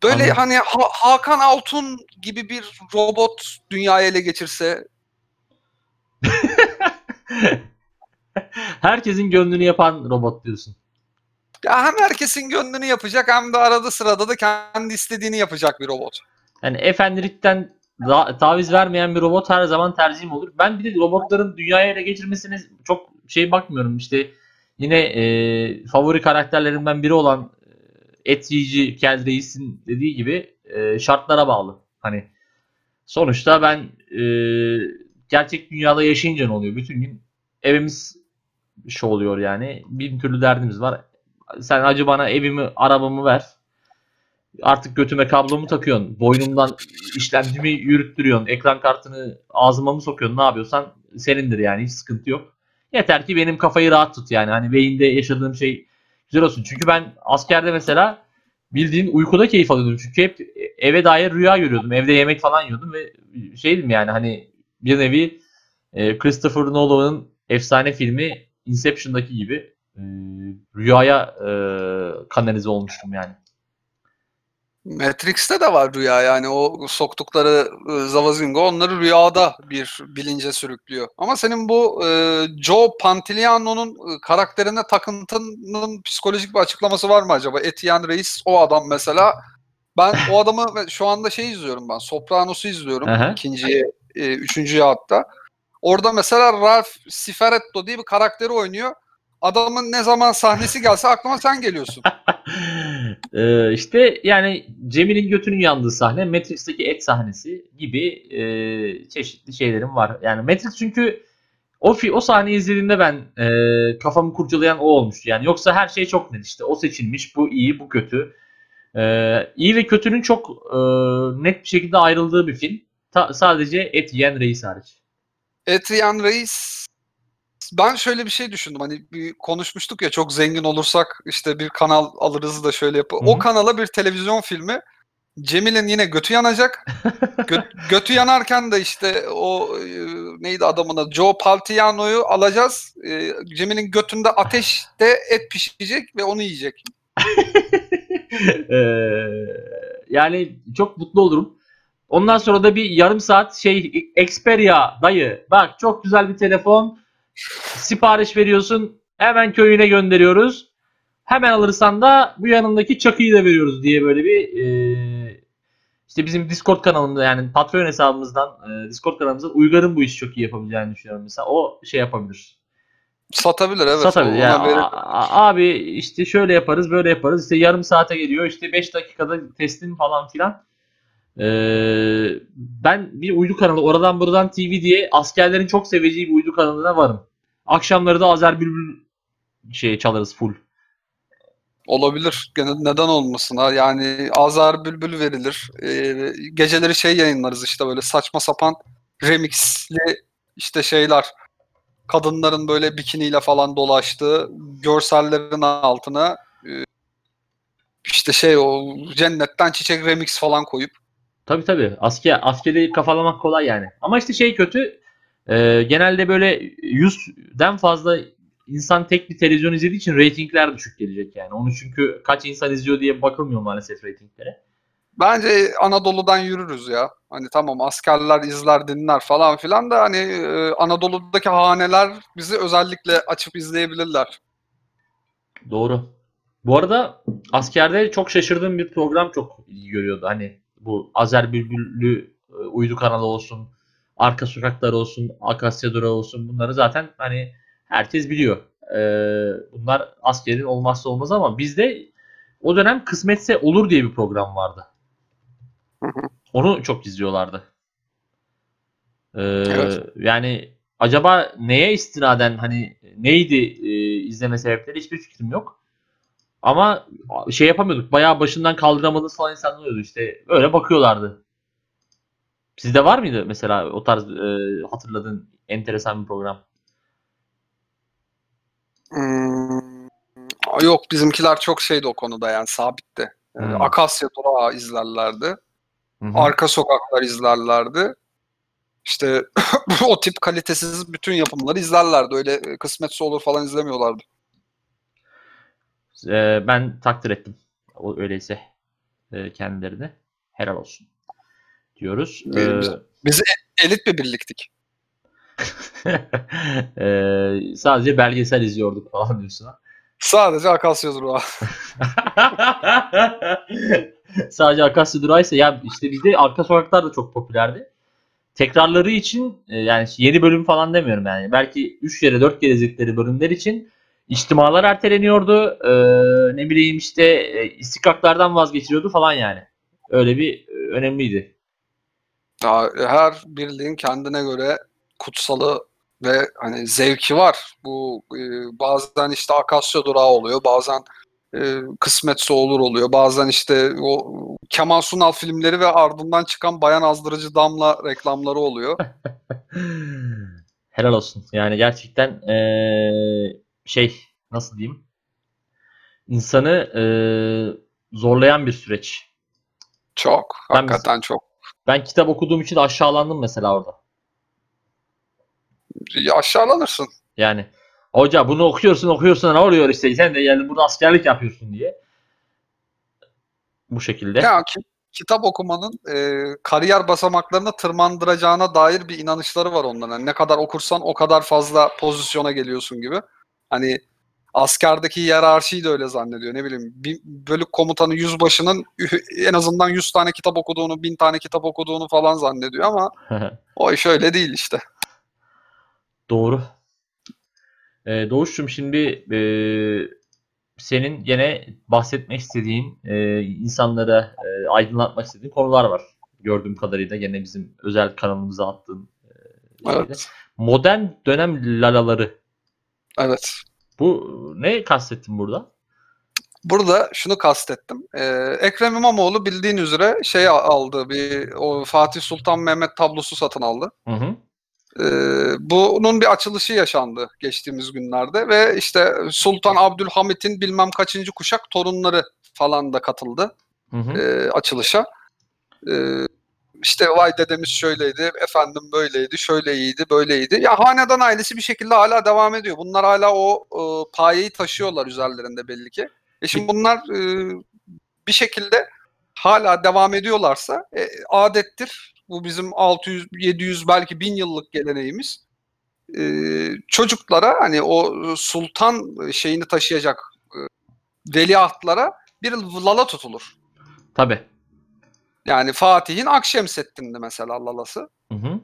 Böyle Anladım. hani Ha- Hakan Altun gibi bir robot dünyayı ele geçirse Herkesin gönlünü yapan robot diyorsun. ya hem herkesin gönlünü yapacak hem de arada sırada da kendi istediğini yapacak bir robot. Yani efendilikten taviz vermeyen bir robot her zaman tercihim olur. Ben bir de robotların dünyaya ele geçirmesine çok şey bakmıyorum. İşte yine e, favori karakterlerimden biri olan et yiyici Kel Reis'in dediği gibi e, şartlara bağlı. Hani sonuçta ben e, gerçek dünyada yaşayınca ne oluyor? Bütün gün evimiz şey oluyor yani. Bin türlü derdimiz var. Sen acı bana evimi, arabamı ver. Artık götüme kablomu takıyorsun. Boynumdan işlemcimi yürüttürüyorsun. Ekran kartını ağzıma mı sokuyorsun? Ne yapıyorsan senindir yani. Hiç sıkıntı yok. Yeter ki benim kafayı rahat tut yani. Hani beyinde yaşadığım şey güzel olsun. Çünkü ben askerde mesela bildiğin uykuda keyif alıyordum. Çünkü hep eve dair rüya görüyordum. Evde yemek falan yiyordum ve şeydim yani hani bir nevi e, Christopher Nolan'ın efsane filmi Inception'daki gibi e, rüyaya e, kanalize olmuştum yani. Matrix'te de var rüya yani o soktukları e, Zavazingo onları rüyada bir bilince sürüklüyor. Ama senin bu e, Joe Pantoliano'nun e, karakterine takıntının psikolojik bir açıklaması var mı acaba? Etienne Reis o adam mesela. Ben o adamı şu anda şey izliyorum ben. Sopranos'u izliyorum. Aha. ikinciyi, e, üçüncüyü hatta. Orada mesela Ralph Cifaretto diye bir karakteri oynuyor. Adamın ne zaman sahnesi gelse aklıma sen geliyorsun. Ee, işte yani Cemil'in götünün yandığı sahne Matrix'teki et sahnesi gibi e, çeşitli şeylerim var. Yani Matrix çünkü o fi, o sahneyi izlediğimde ben e, kafamı kurcalayan o olmuştu. Yani yoksa her şey çok net işte. O seçilmiş, bu iyi, bu kötü. Ee, iyi ve kötünün çok e, net bir şekilde ayrıldığı bir film. Ta- sadece et yiyen reis hariç. Etienne Reis ben şöyle bir şey düşündüm hani bir konuşmuştuk ya çok zengin olursak işte bir kanal alırız da şöyle yapı. O kanala bir televizyon filmi Cemil'in yine götü yanacak. Gö- götü yanarken de işte o e, neydi adamın adı Joe Paltiano'yu alacağız. E, Cemil'in götünde ateşte et pişecek ve onu yiyecek. Ee, yani çok mutlu olurum. Ondan sonra da bir yarım saat şey Xperia dayı bak çok güzel bir telefon sipariş veriyorsun hemen köyüne gönderiyoruz. Hemen alırsan da bu yanındaki çakıyı da veriyoruz diye böyle bir e, işte bizim Discord kanalında yani Patreon hesabımızdan e, Discord kanalımızdan Uygar'ın bu işi çok iyi yapabileceğini düşünüyorum mesela. O şey yapabilir. Satabilir evet. Satabilir. Yani, verir. abi işte şöyle yaparız böyle yaparız. İşte yarım saate geliyor işte 5 dakikada testin falan filan. Ee, ben bir uydu kanalı oradan buradan TV diye askerlerin çok seveceği bir uydu kanalına varım. Akşamları da Azer Bülbül şey çalarız full. Olabilir. Neden olmasın? Yani Azar Bülbül verilir. Ee, geceleri şey yayınlarız işte böyle saçma sapan remixli işte şeyler. Kadınların böyle bikiniyle falan dolaştığı görsellerin altına e, işte şey o cennetten çiçek remix falan koyup Tabi tabi. Asker, askeri kafalamak kolay yani. Ama işte şey kötü. e, genelde böyle 100'den fazla insan tek bir televizyon izlediği için reytingler düşük gelecek yani. Onu çünkü kaç insan izliyor diye bakılmıyor maalesef reytinglere. Bence Anadolu'dan yürürüz ya. Hani tamam askerler izler dinler falan filan da hani e, Anadolu'daki haneler bizi özellikle açıp izleyebilirler. Doğru. Bu arada askerde çok şaşırdığım bir program çok görüyordu. Hani bu Azer Bülbüllü e, uydu kanalı olsun, Arka Sokaklar olsun, Akasya Durağı olsun bunları zaten hani herkes biliyor. Ee, bunlar askerin olmazsa olmaz ama bizde o dönem kısmetse olur diye bir program vardı. Onu çok izliyorlardı. Ee, Evet. Yani acaba neye istinaden hani neydi e, izleme sebepleri hiçbir fikrim yok. Ama şey yapamıyorduk. Bayağı başından kaldıramadığımız falan insanlar oluyordu işte. Öyle bakıyorlardı. Sizde var mıydı mesela o tarz e, hatırladığın enteresan bir program? Hmm, yok bizimkiler çok şeydi o konuda yani sabitti. Ee, Hmm. Akasya Durağı izlerlerdi. Hı. Arka Sokaklar izlerlerdi. İşte o tip kalitesiz bütün yapımları izlerlerdi. Öyle e, kısmetse olur falan izlemiyorlardı. E, ben takdir ettim. O öyleyse. e, kendilerine. Helal olsun diyoruz. Ee, Biz elit bir birliktik. Ee, sadece belgesel izliyorduk falan diyorsun ha. Sadece Akasya Durağı. sadece Akasya Durağı ise ya işte bizde arka sokaklar da çok popülerdi. Tekrarları için e, yani yeni bölüm falan demiyorum yani. Belki 3 kere 4 kere izledikleri bölümler için içtimalar erteleniyordu. Ee, ne bileyim işte e, istikaklardan vazgeçiliyordu falan yani. Öyle bir e, önemliydi. Ya, her birliğin kendine göre kutsalı ve hani zevki var. Bu e, bazen işte Akasya Durağı oluyor, bazen e, Kısmetse Olur oluyor, bazen işte o Kemal Sunal filmleri ve ardından çıkan Bayan Azdırıcı Damla reklamları oluyor. Helal olsun. Yani gerçekten eee, şey nasıl diyeyim? İnsanı eee, zorlayan bir süreç. Çok, Ben- hakikaten çok. Ben kitap okuduğum için aşağılandım mesela orada. Ya Aşağılanırsın. Yani hoca bunu okuyorsun okuyorsun ne oluyor işte sen de yani burada askerlik yapıyorsun diye. Bu şekilde. Ya ki, kitap okumanın e, kariyer basamaklarını tırmandıracağına dair bir inanışları var onların. Yani ne kadar okursan o kadar fazla pozisyona geliyorsun gibi. Hani askerdeki hiyerarşiyi de öyle zannediyor. Ne bileyim bir bölük komutanı yüzbaşının en azından 100 tane kitap okuduğunu, 1000 tane kitap okuduğunu falan zannediyor ama o iş öyle değil işte. Doğru. Ee, Doğuş'cum şimdi e, senin gene bahsetmek istediğin, e, insanlara e, aydınlatmak istediğin konular var. Gördüğüm kadarıyla gene bizim özel kanalımıza attığın e. Evet. Modern dönem lalaları. Evet. Bu ne kastettin burada? Burada şunu kastettim. Ee, Ekrem İmamoğlu bildiğin üzere şey aldı bir o Fatih Sultan Mehmet tablosu satın aldı. Hı hı. Ee, bunun bir açılışı yaşandı geçtiğimiz günlerde ve işte Sultan Abdülhamit'in bilmem kaçıncı kuşak torunları falan da katıldı Hı hı. e, açılışa. Ee, işte vay dedemiz şöyleydi, efendim böyleydi, şöyleydi, böyleydi. Ya hanedan ailesi bir şekilde hala devam ediyor. Bunlar hala o e, payeyi taşıyorlar üzerlerinde belli ki. E şimdi bunlar e, bir şekilde hala devam ediyorlarsa e, adettir. Bu bizim 600, 700 belki 1000 yıllık geleneğimiz. E, çocuklara hani o sultan şeyini taşıyacak e, veliahtlara bir lala tutulur. Tabii. Yani Fatih'in Akşemseddin'di mesela lalası. Hı hı.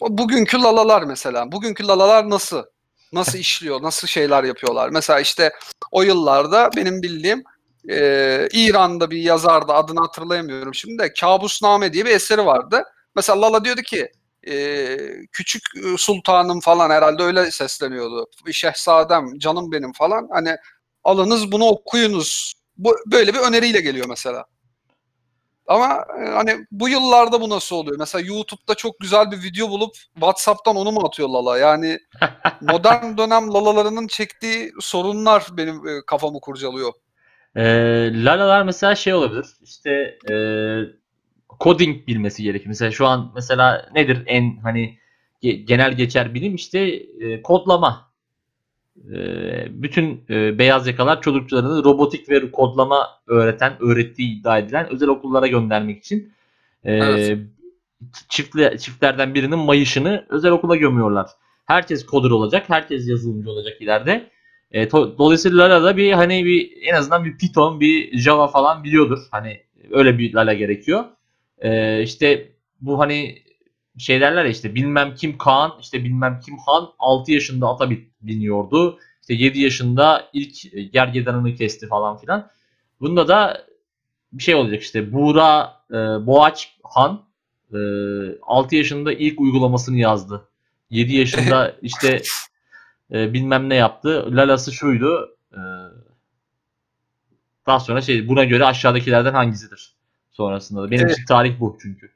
O bugünkü lalalar mesela. Bugünkü lalalar nasıl? Nasıl işliyor? Nasıl şeyler yapıyorlar? Mesela işte o yıllarda benim bildiğim e, İran'da bir yazardı adını hatırlayamıyorum şimdi de Kabusname diye bir eseri vardı. Mesela Lala diyordu ki e, küçük sultanım falan herhalde öyle sesleniyordu. Şehzadem, canım benim falan. Hani alınız bunu okuyunuz. Bu böyle bir öneriyle geliyor mesela. Ama e, hani bu yıllarda bu nasıl oluyor? Mesela YouTube'da çok güzel bir video bulup WhatsApp'tan onu mu atıyor Lala? Yani modern dönem Lalalarının çektiği sorunlar benim e, kafamı kurcalıyor. Ee, lalalar mesela şey olabilir. İşte e, coding bilmesi gerekir. Mesela şu an mesela nedir en hani ge- genel geçer bilim işte e, kodlama. E, bütün e, beyaz yakalar çocuklarını robotik ve kodlama öğreten, öğrettiği iddia edilen özel okullara göndermek için e, Evet. çiftle, çiftlerden birinin mayışını özel okula gömüyorlar. Herkes coder olacak, herkes yazılımcı olacak ileride. E, to- dolayısıyla da bir hani bir en azından bir Python, bir Java falan biliyordur. Hani öyle bir Lala gerekiyor. E, işte bu hani şey derler ya işte bilmem kim Kaan, işte bilmem kim Han 6 yaşında ata bin- biniyordu. İşte 7 yaşında ilk e, gergedanını kesti falan filan. Bunda da bir şey olacak işte Buğra e, Boğaç Han e, 6 yaşında ilk uygulamasını yazdı. 7 yaşında işte e, bilmem ne yaptı. Lalası şuydu. E, daha sonra şey buna göre aşağıdakilerden hangisidir? Sonrasında da. Benim Evet. için tarih bu çünkü.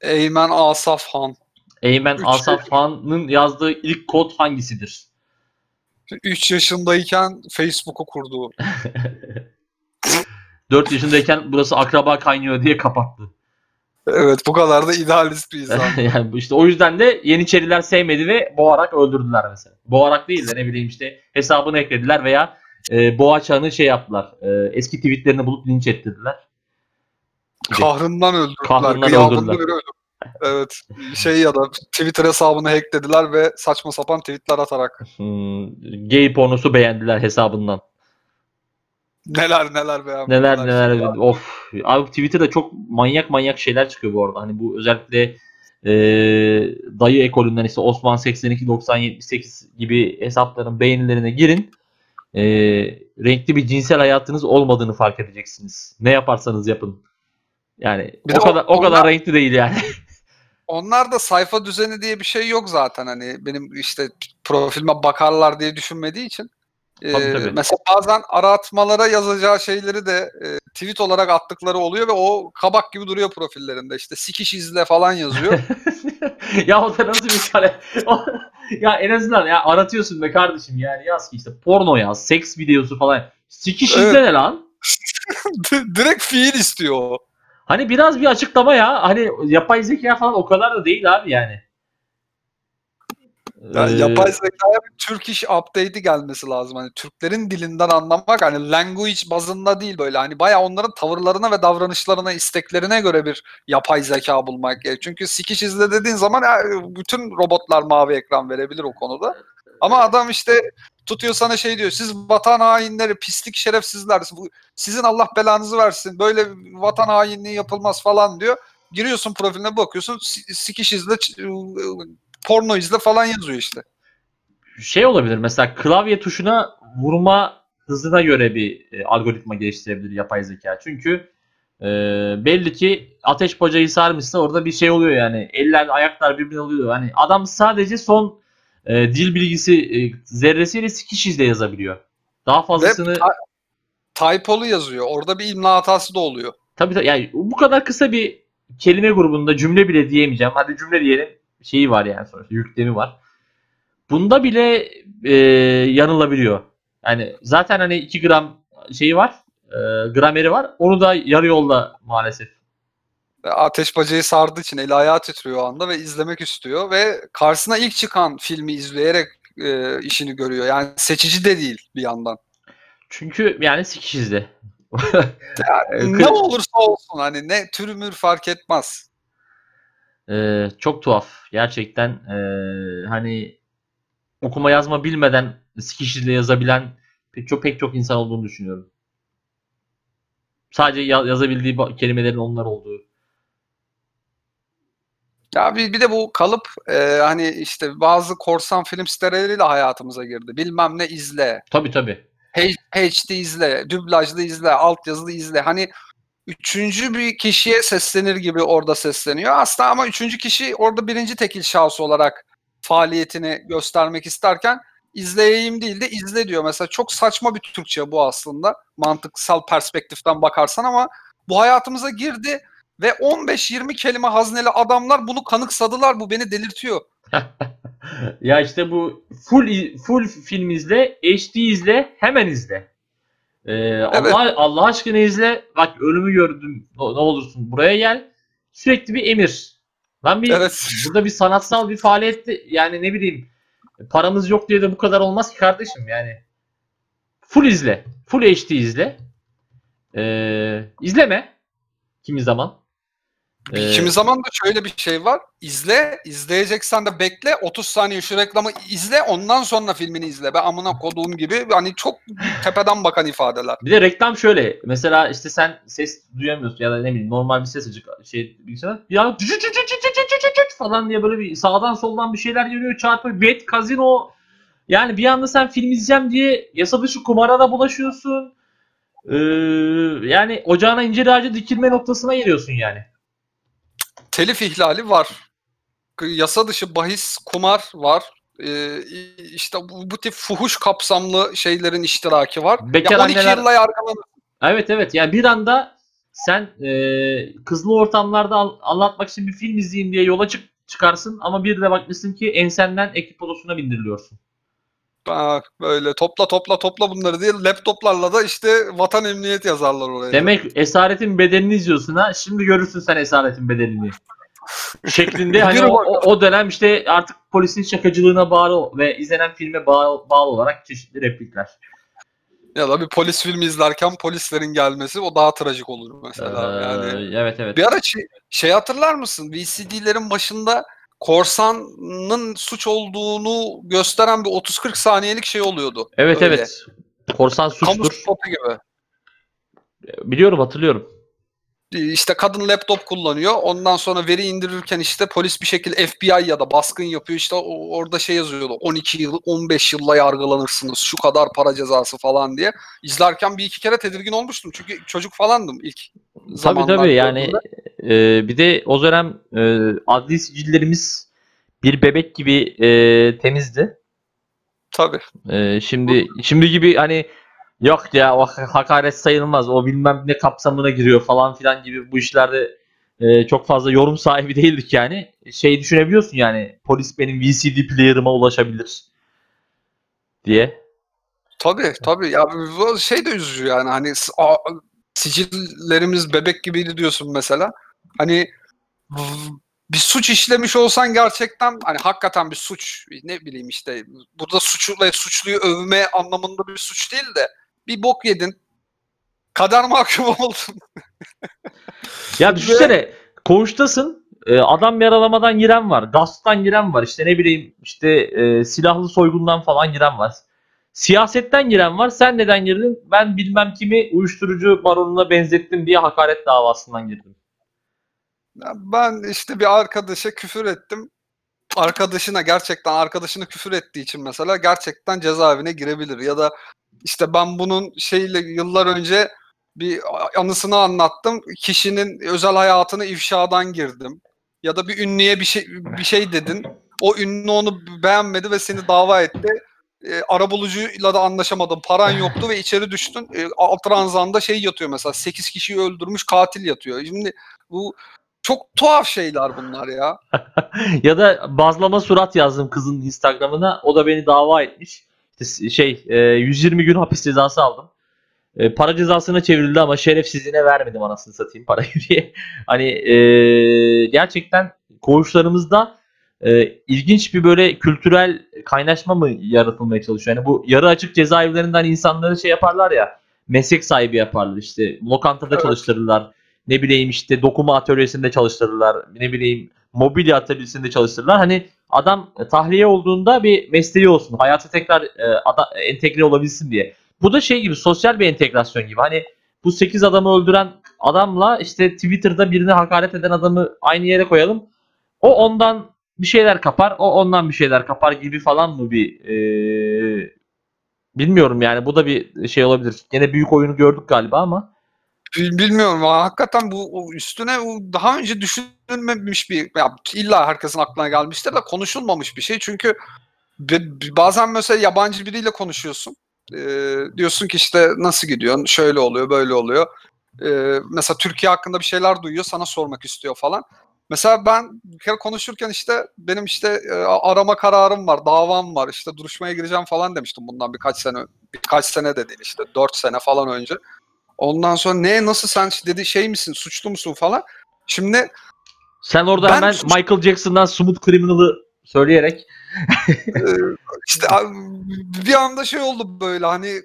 Eymen Asaf Han. Eymen Üç- Asaf Han'ın yazdığı ilk kod hangisidir? 3 yaşındayken Facebook'u kurdu. 4 yaşındayken burası akraba kaynıyor diye kapattı. Evet bu kadar da idealist bir insan. yani işte o yüzden de Yeniçeriler sevmedi ve boğarak öldürdüler mesela. Boğarak değil de ne bileyim işte hesabını eklediler veya e, Boğaçan'ı şey yaptılar. E, eski tweetlerini bulup linç ettirdiler. Kahrından öldürdüler. Kahrından öldürdüler. Evet. Şey ya da Twitter hesabını hacklediler ve saçma sapan tweetler atarak Hmm, gay pornosu beğendiler hesabından. neler neler beğenmediler. Neler neler Şimdi of. Abi Twitter'da çok manyak manyak şeyler çıkıyor bu arada. Hani bu özellikle e, dayı ekolünden işte Osman 82 90 78 gibi hesapların beğenilerine girin. E, renkli bir cinsel hayatınız olmadığını fark edeceksiniz. Ne yaparsanız yapın. Yani Bir o de o- kadar o kadar onlar- renkli değil yani. Onlar da sayfa düzeni diye bir şey yok zaten hani benim işte profilime bakarlar diye düşünmediği için. Ee, Tabii, tabii. Mesela bazen aratmalara yazacağı şeyleri de e, tweet olarak attıkları oluyor ve o kabak gibi duruyor profillerinde. İşte sikiş izle falan yazıyor. ya o da nasıl bir? O- ya en azından ya aratıyorsun be kardeşim yani yaz ki işte porno yaz, seks videosu falan. Sikiş Evet. izle ne lan? Direkt fiil istiyor o. Hani biraz bir açıklama ya. Hani yapay zeka falan o kadar da değil abi yani. Yani Ee, yapay zekaya bir Turkish update'i gelmesi lazım. Hani Türklerin dilinden anlamak hani language bazında değil böyle. Hani bayağı onların tavırlarına ve davranışlarına, isteklerine göre bir yapay zeka bulmak gerekiyor. Çünkü sikiş izle dediğin zaman ya, bütün robotlar mavi ekran verebilir o konuda. Ama adam işte tutuyor sana şey diyor. Siz vatan hainleri, pislik şerefsizler. Sizin Allah belanızı versin. Böyle vatan hainliği yapılmaz falan diyor. Giriyorsun profiline bakıyorsun. si- Sikiş izle, ç- porno izle falan yazıyor işte. şey olabilir mesela klavye tuşuna vurma hızına göre bir e, algoritma geliştirebilir yapay zeka. Çünkü e, belli ki ateş bacayı sarmışsa orada bir şey oluyor yani. Eller ayaklar birbirine oluyor. Hani adam sadece son e, dil bilgisi e, zerresiyle sikiş izle yazabiliyor. Daha fazlasını Ve typolu yazıyor. Orada bir imla hatası da oluyor. Tabii tabii. Yani bu kadar kısa bir kelime grubunda cümle bile diyemeyeceğim. Hadi cümle diyelim. Şeyi var yani sonuçta yüklemi var. Bunda bile e, yanılabiliyor. Yani zaten hani 2 gram şeyi var. e, grameri var. Onu da yarı yolda maalesef. Ateş bacayı sardığı için eli ayağı titriyor o anda ve izlemek istiyor. Ve karşısına ilk çıkan filmi izleyerek e, işini görüyor. Yani seçici de değil bir yandan. Çünkü yani sikiş izle. E, ne olursa olsun hani ne türü mür fark etmez. e, çok tuhaf. Gerçekten e, hani okuma yazma bilmeden sikiş izle yazabilen pek çok pek çok insan olduğunu düşünüyorum. Sadece ya- yazabildiği kelimelerin onlar olduğu. Ya bir, bir de bu kalıp e, hani işte bazı korsan film siteleriyle hayatımıza girdi. Bilmem ne izle, Tabii tabii. HD izle, dublajlı izle, altyazılı izle. Hani üçüncü bir kişiye seslenir gibi orada sesleniyor. Aslında ama üçüncü kişi orada birinci tekil şahıs olarak faaliyetini göstermek isterken izleyeyim değil de izle diyor. Mesela çok saçma bir Türkçe bu aslında. Mantıksal perspektiften bakarsan ama bu hayatımıza girdi ve 15-20 kelime hazneli adamlar bunu kanıksadılar. Bu beni delirtiyor. ya işte bu full full film izle, HD izle, hemen izle. Ee, Allah Allah aşkına izle. Bak ölümü gördüm. Ne, ne olursun buraya gel. Sürekli bir emir. Ben bir Evet. burada bir sanatsal bir faaliyette yani ne bileyim paramız yok diye de bu kadar olmaz ki kardeşim yani. Full izle. Full HD izle. Ee, izleme. Kimi zaman. Ee, Kimi zaman da şöyle bir şey var. İzle, izleyeceksen de bekle. 30 saniye şu reklamı izle, ondan sonra filmini izle. Ben amına koduğum gibi hani çok tepeden bakan ifadeler. Bir de reklam şöyle. Mesela işte sen ses duyamıyorsun ya da ne bileyim normal bir ses açık şey bilgisayar. Ya falan diye böyle bir sağdan soldan bir şeyler geliyor. Çarpı bet, kazino. Yani bir anda sen film izleyeceğim diye yasa dışı kumara da bulaşıyorsun. Ee, yani ocağına incir ağacı dikilme noktasına geliyorsun yani. Telif ihlali var. Yasa dışı bahis, kumar var. Ee, işte bu, bu tip fuhuş kapsamlı şeylerin iştiraki var. Bekar ya 12 anneler- yılla yargılanır. Evet evet yani bir anda sen e, kızlı ortamlarda al- anlatmak için bir film izleyeyim diye yola çık çıkarsın ama bir de bakmışsın ki ensenden ekip odasına bindiriliyorsun. Böyle topla topla topla bunları diye laptoplarla da işte vatan emniyet yazarlar oraya. Demek esaretin bedelini izliyorsun ha. Şimdi görürsün sen esaretin bedelini. Şeklinde hani o, o, o dönem işte artık polisin şakacılığına bağlı ve izlenen filme bağlı, bağlı olarak çeşitli replikler. Ya da bir polis filmi izlerken polislerin gelmesi o daha trajik olur mesela. Ee, yani evet evet. bir ara şey, şey hatırlar mısın? VCD'lerin başında korsanın suç olduğunu gösteren bir 30-40 saniyelik şey oluyordu. Evet Öyle. evet. Korsan Kamu suçtur. spotu gibi. Biliyorum hatırlıyorum. İşte kadın laptop kullanıyor. Ondan sonra veri indirirken işte polis bir şekilde FBI ya da baskın yapıyor. İşte orada şey yazıyordu. 12 yıl, 15 yılla yargılanırsınız. Şu kadar para cezası falan diye. İzlerken bir iki kere tedirgin olmuştum. Çünkü çocuk falandım ilk Tabii zamanlar. tabii yani gördüğümde. E, bir de o dönem e, adli sicillerimiz bir bebek gibi e, temizdi. Tabii. E, şimdi şimdi gibi hani yok ya o hakaret sayılmaz o bilmem ne kapsamına giriyor falan filan gibi bu işlerde e, çok fazla yorum sahibi değildik yani. Şey düşünebiliyorsun yani polis benim VCD player'ıma ulaşabilir diye. Tabii tabii. Ya bu şey de üzücü yani. Hani a- sicillerimiz bebek gibiydi diyorsun mesela. Hani bir suç işlemiş olsan gerçekten hani hakikaten bir suç ne bileyim işte burada suçlu suçluyu övme anlamında bir suç değil de bir bok yedin. Kader mahkum oldun. Ya düşünsene koğuştasın e, adam yaralamadan giren var. Gasptan giren var. işte ne bileyim işte e, silahlı soygundan falan giren var. Siyasetten giren var. Sen neden girdin? Ben bilmem kimi uyuşturucu baronuna benzettim diye hakaret davasından girdim. Ben işte bir arkadaşa küfür ettim. Arkadaşına gerçekten arkadaşını küfür ettiği için mesela gerçekten cezaevine girebilir. Ya da işte ben bunun şeyle yıllar önce bir anısını anlattım. Kişinin özel hayatını ifşadan girdim. Ya da bir ünlüye bir şey bir şey dedin. O ünlü onu beğenmedi ve seni dava etti. E, arabulucuyla da anlaşamadın. Paran yoktu ve içeri düştün. E, alt şey yatıyor mesela. 8 kişiyi öldürmüş katil yatıyor. Şimdi bu çok tuhaf şeyler bunlar ya. ya da bazlama surat yazdım kızın Instagram'ına. O da beni dava etmiş. İşte şey e, 120 gün hapis cezası aldım. E, para cezasına çevrildi ama şerefsizliğine vermedim anasını satayım parayı diye. Hani e, gerçekten koğuşlarımızda e, ilginç bir böyle kültürel kaynaşma mı yaratılmaya çalışıyor? Yani bu yarı açık cezaevlerinden insanları şey yaparlar ya meslek sahibi yaparlar işte lokantada Evet. çalıştırırlar ne bileyim işte dokuma atölyesinde çalıştırırlar ne bileyim mobilya atölyesinde çalıştırırlar hani adam tahliye olduğunda bir mesleği olsun hayata tekrar e, ada- entegre olabilsin diye. Bu da şey gibi sosyal bir entegrasyon gibi hani bu 8 adamı öldüren adamla işte Twitter'da birine hakaret eden adamı aynı yere koyalım. O ondan bir şeyler kapar, o ondan bir şeyler kapar gibi falan mı bir e, bilmiyorum yani bu da bir şey olabilir. Gene büyük oyunu gördük galiba ama Bilmiyorum hakikaten bu üstüne daha önce düşünülmemiş bir ya illa herkesin aklına gelmiştir de konuşulmamış bir şey. Çünkü bazen mesela yabancı biriyle konuşuyorsun. Ee, diyorsun ki işte nasıl gidiyor? Şöyle oluyor, böyle oluyor. Ee, mesela Türkiye hakkında bir şeyler duyuyor, sana sormak istiyor falan. Mesela ben bir kere konuşurken işte benim işte e, arama kararım var, davam var, işte duruşmaya gireceğim falan demiştim bundan birkaç sene birkaç sene de değil işte 4 sene falan önce. Ondan sonra ne nasıl sen dedi şey misin suçlu musun falan. Şimdi sen orada Ben hemen suç- Michael Jackson'dan Smooth Criminal'ı söyleyerek e, işte bir anda şey oldu böyle hani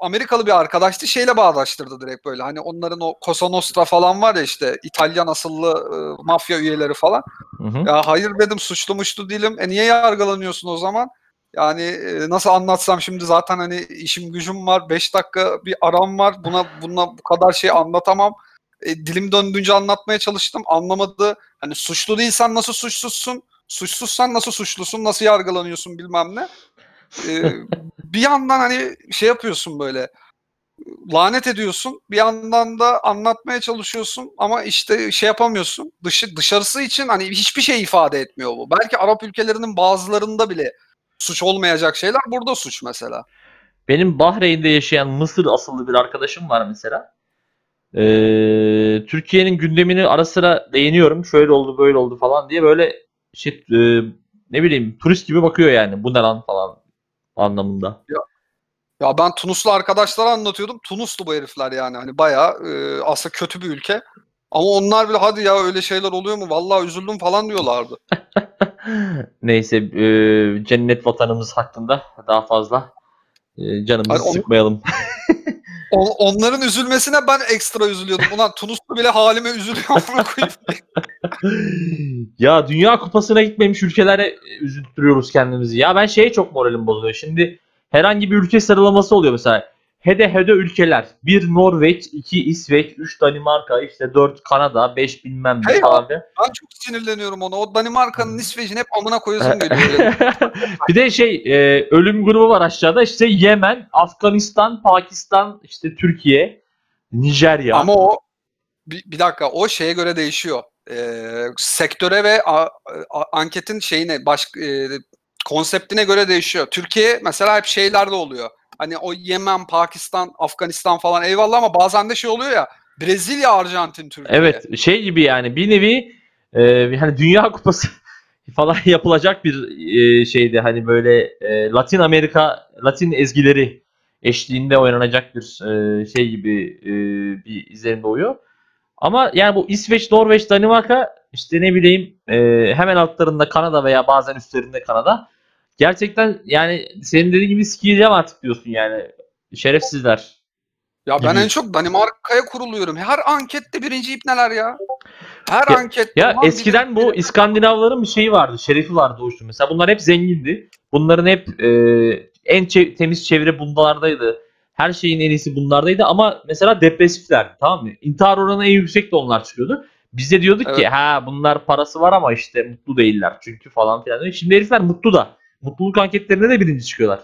Amerikalı bir arkadaştı şeyle bağdaştırdı direkt böyle hani onların o Cosa Nostra falan var ya işte İtalyan asıllı e, mafya üyeleri falan. Hı hı. Ya hayır dedim suçlu değilim. E niye yargılanıyorsun o zaman? Yani e, nasıl anlatsam şimdi zaten hani işim gücüm var. 5 dakika bir aram var. Buna buna bu kadar şey anlatamam. E, dilim döndüğünce anlatmaya çalıştım. Anlamadı. Hani suçlu değilsen nasıl suçsuzsun? Suçsuzsan nasıl suçlusun? Nasıl yargılanıyorsun bilmem ne. E, bir yandan hani şey yapıyorsun böyle lanet ediyorsun. Bir yandan da anlatmaya çalışıyorsun ama işte şey yapamıyorsun. Dışı dışarısı için hani hiçbir şey ifade etmiyor bu. Belki Arap ülkelerinin bazılarında bile suç olmayacak şeyler burada suç mesela. Benim Bahreyn'de yaşayan Mısır asıllı bir arkadaşım var mesela. Ee, Türkiye'nin gündemini ara sıra değiniyorum. Şöyle oldu böyle oldu falan diye böyle şey, e, ne bileyim turist gibi bakıyor yani. Bu ne lan falan anlamında. Ya ben Tunuslu arkadaşlara anlatıyordum. Tunuslu bu herifler yani. Hani bayağı e, aslında kötü bir ülke. Ama onlar bile hadi ya öyle şeyler oluyor mu? Vallahi üzüldüm falan diyorlardı. Neyse e, cennet vatanımız hakkında daha fazla Ee, canımızı Hayır, onu- sıkmayalım. O- onların üzülmesine ben ekstra üzülüyordum. Ulan Tunuslu bile halime üzülüyor amına koyayım. ya Dünya Kupası'na gitmemiş ülkelere üzüntürüyoruz kendimizi. Ya ben şeye çok moralim bozuluyor. Şimdi herhangi bir ülke sıralaması oluyor mesela. Hede hede ülkeler. 1 Norveç, 2 İsveç, 3 Danimarka, işte 4 Kanada, 5 bilmem ne Hey filan. Ben çok sinirleniyorum ona. O Danimarka'nın İsveç'in hep amına koyasım geliyor. bir de şey e, ölüm grubu var aşağıda. İşte Yemen, Afganistan, Pakistan, işte Türkiye, Nijerya. Ama o bir, bir dakika o şeye göre değişiyor. Ee, sektöre ve a- a- anketin şeyine baş e, konseptine göre değişiyor. Türkiye mesela hep şeylerde oluyor. Hani o Yemen, Pakistan, Afganistan falan eyvallah ama bazen de şey oluyor ya Brezilya, Arjantin, Türkiye. Evet şey gibi yani bir nevi e, yani Dünya Kupası falan yapılacak bir e, şeydi hani böyle e, Latin Amerika Latin ezgileri eşliğinde oynanacak bir e, şey gibi e, bir izlenim doğuyor. Ama yani bu İsveç, Norveç, Danimarka işte ne bileyim e, hemen altlarında Kanada veya bazen üstlerinde Kanada. Gerçekten yani senin dediğin gibi sikiyeceğim artık diyorsun yani. Şerefsizler. Ya ben gibi. en çok Danimarka'ya kuruluyorum. Her ankette birinci ipneler ya. Her Ya- ankette. Ya eskiden biri- bu İskandinavların bir şeyi vardı, şerefi vardı o işte. Mesela bunlar hep zengindi. Bunların hep e, en çe- temiz çevre bunlardaydı. Her şeyin en iyisi bunlardaydı ama mesela depresiflerdi tamam mı? İntihar oranı en yüksek de onlar çıkıyordu. Biz de diyorduk ki Evet. ha bunlar parası var ama işte mutlu değiller çünkü falan filan. Şimdi herifler mutlu da. Mutluluk anketlerinde de birinci çıkıyorlar.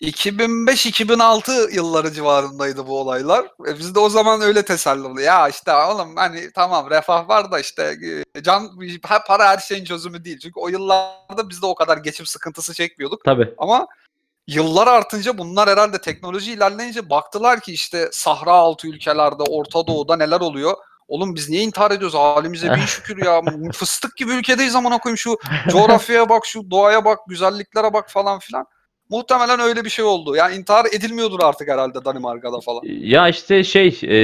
2005-2006 yılları civarındaydı bu olaylar. E biz de o zaman öyle teselli oldu. Ya işte oğlum hani tamam refah var da işte e, can para her şeyin çözümü değil. Çünkü o yıllarda biz de o kadar geçim sıkıntısı çekmiyorduk. Tabii. Ama yıllar artınca bunlar herhalde teknoloji ilerleyince baktılar ki işte Sahra altı ülkelerde, Orta Doğu'da neler oluyor. Oğlum biz niye intihar ediyoruz? Halimize bin şükür ya. Fıstık gibi ülkedeyiz amına koyayım şu coğrafyaya bak, şu doğaya bak, güzelliklere bak falan filan. Muhtemelen öyle bir şey oldu. Yani intihar edilmiyordur artık herhalde Danimarka'da falan. Ya işte şey e,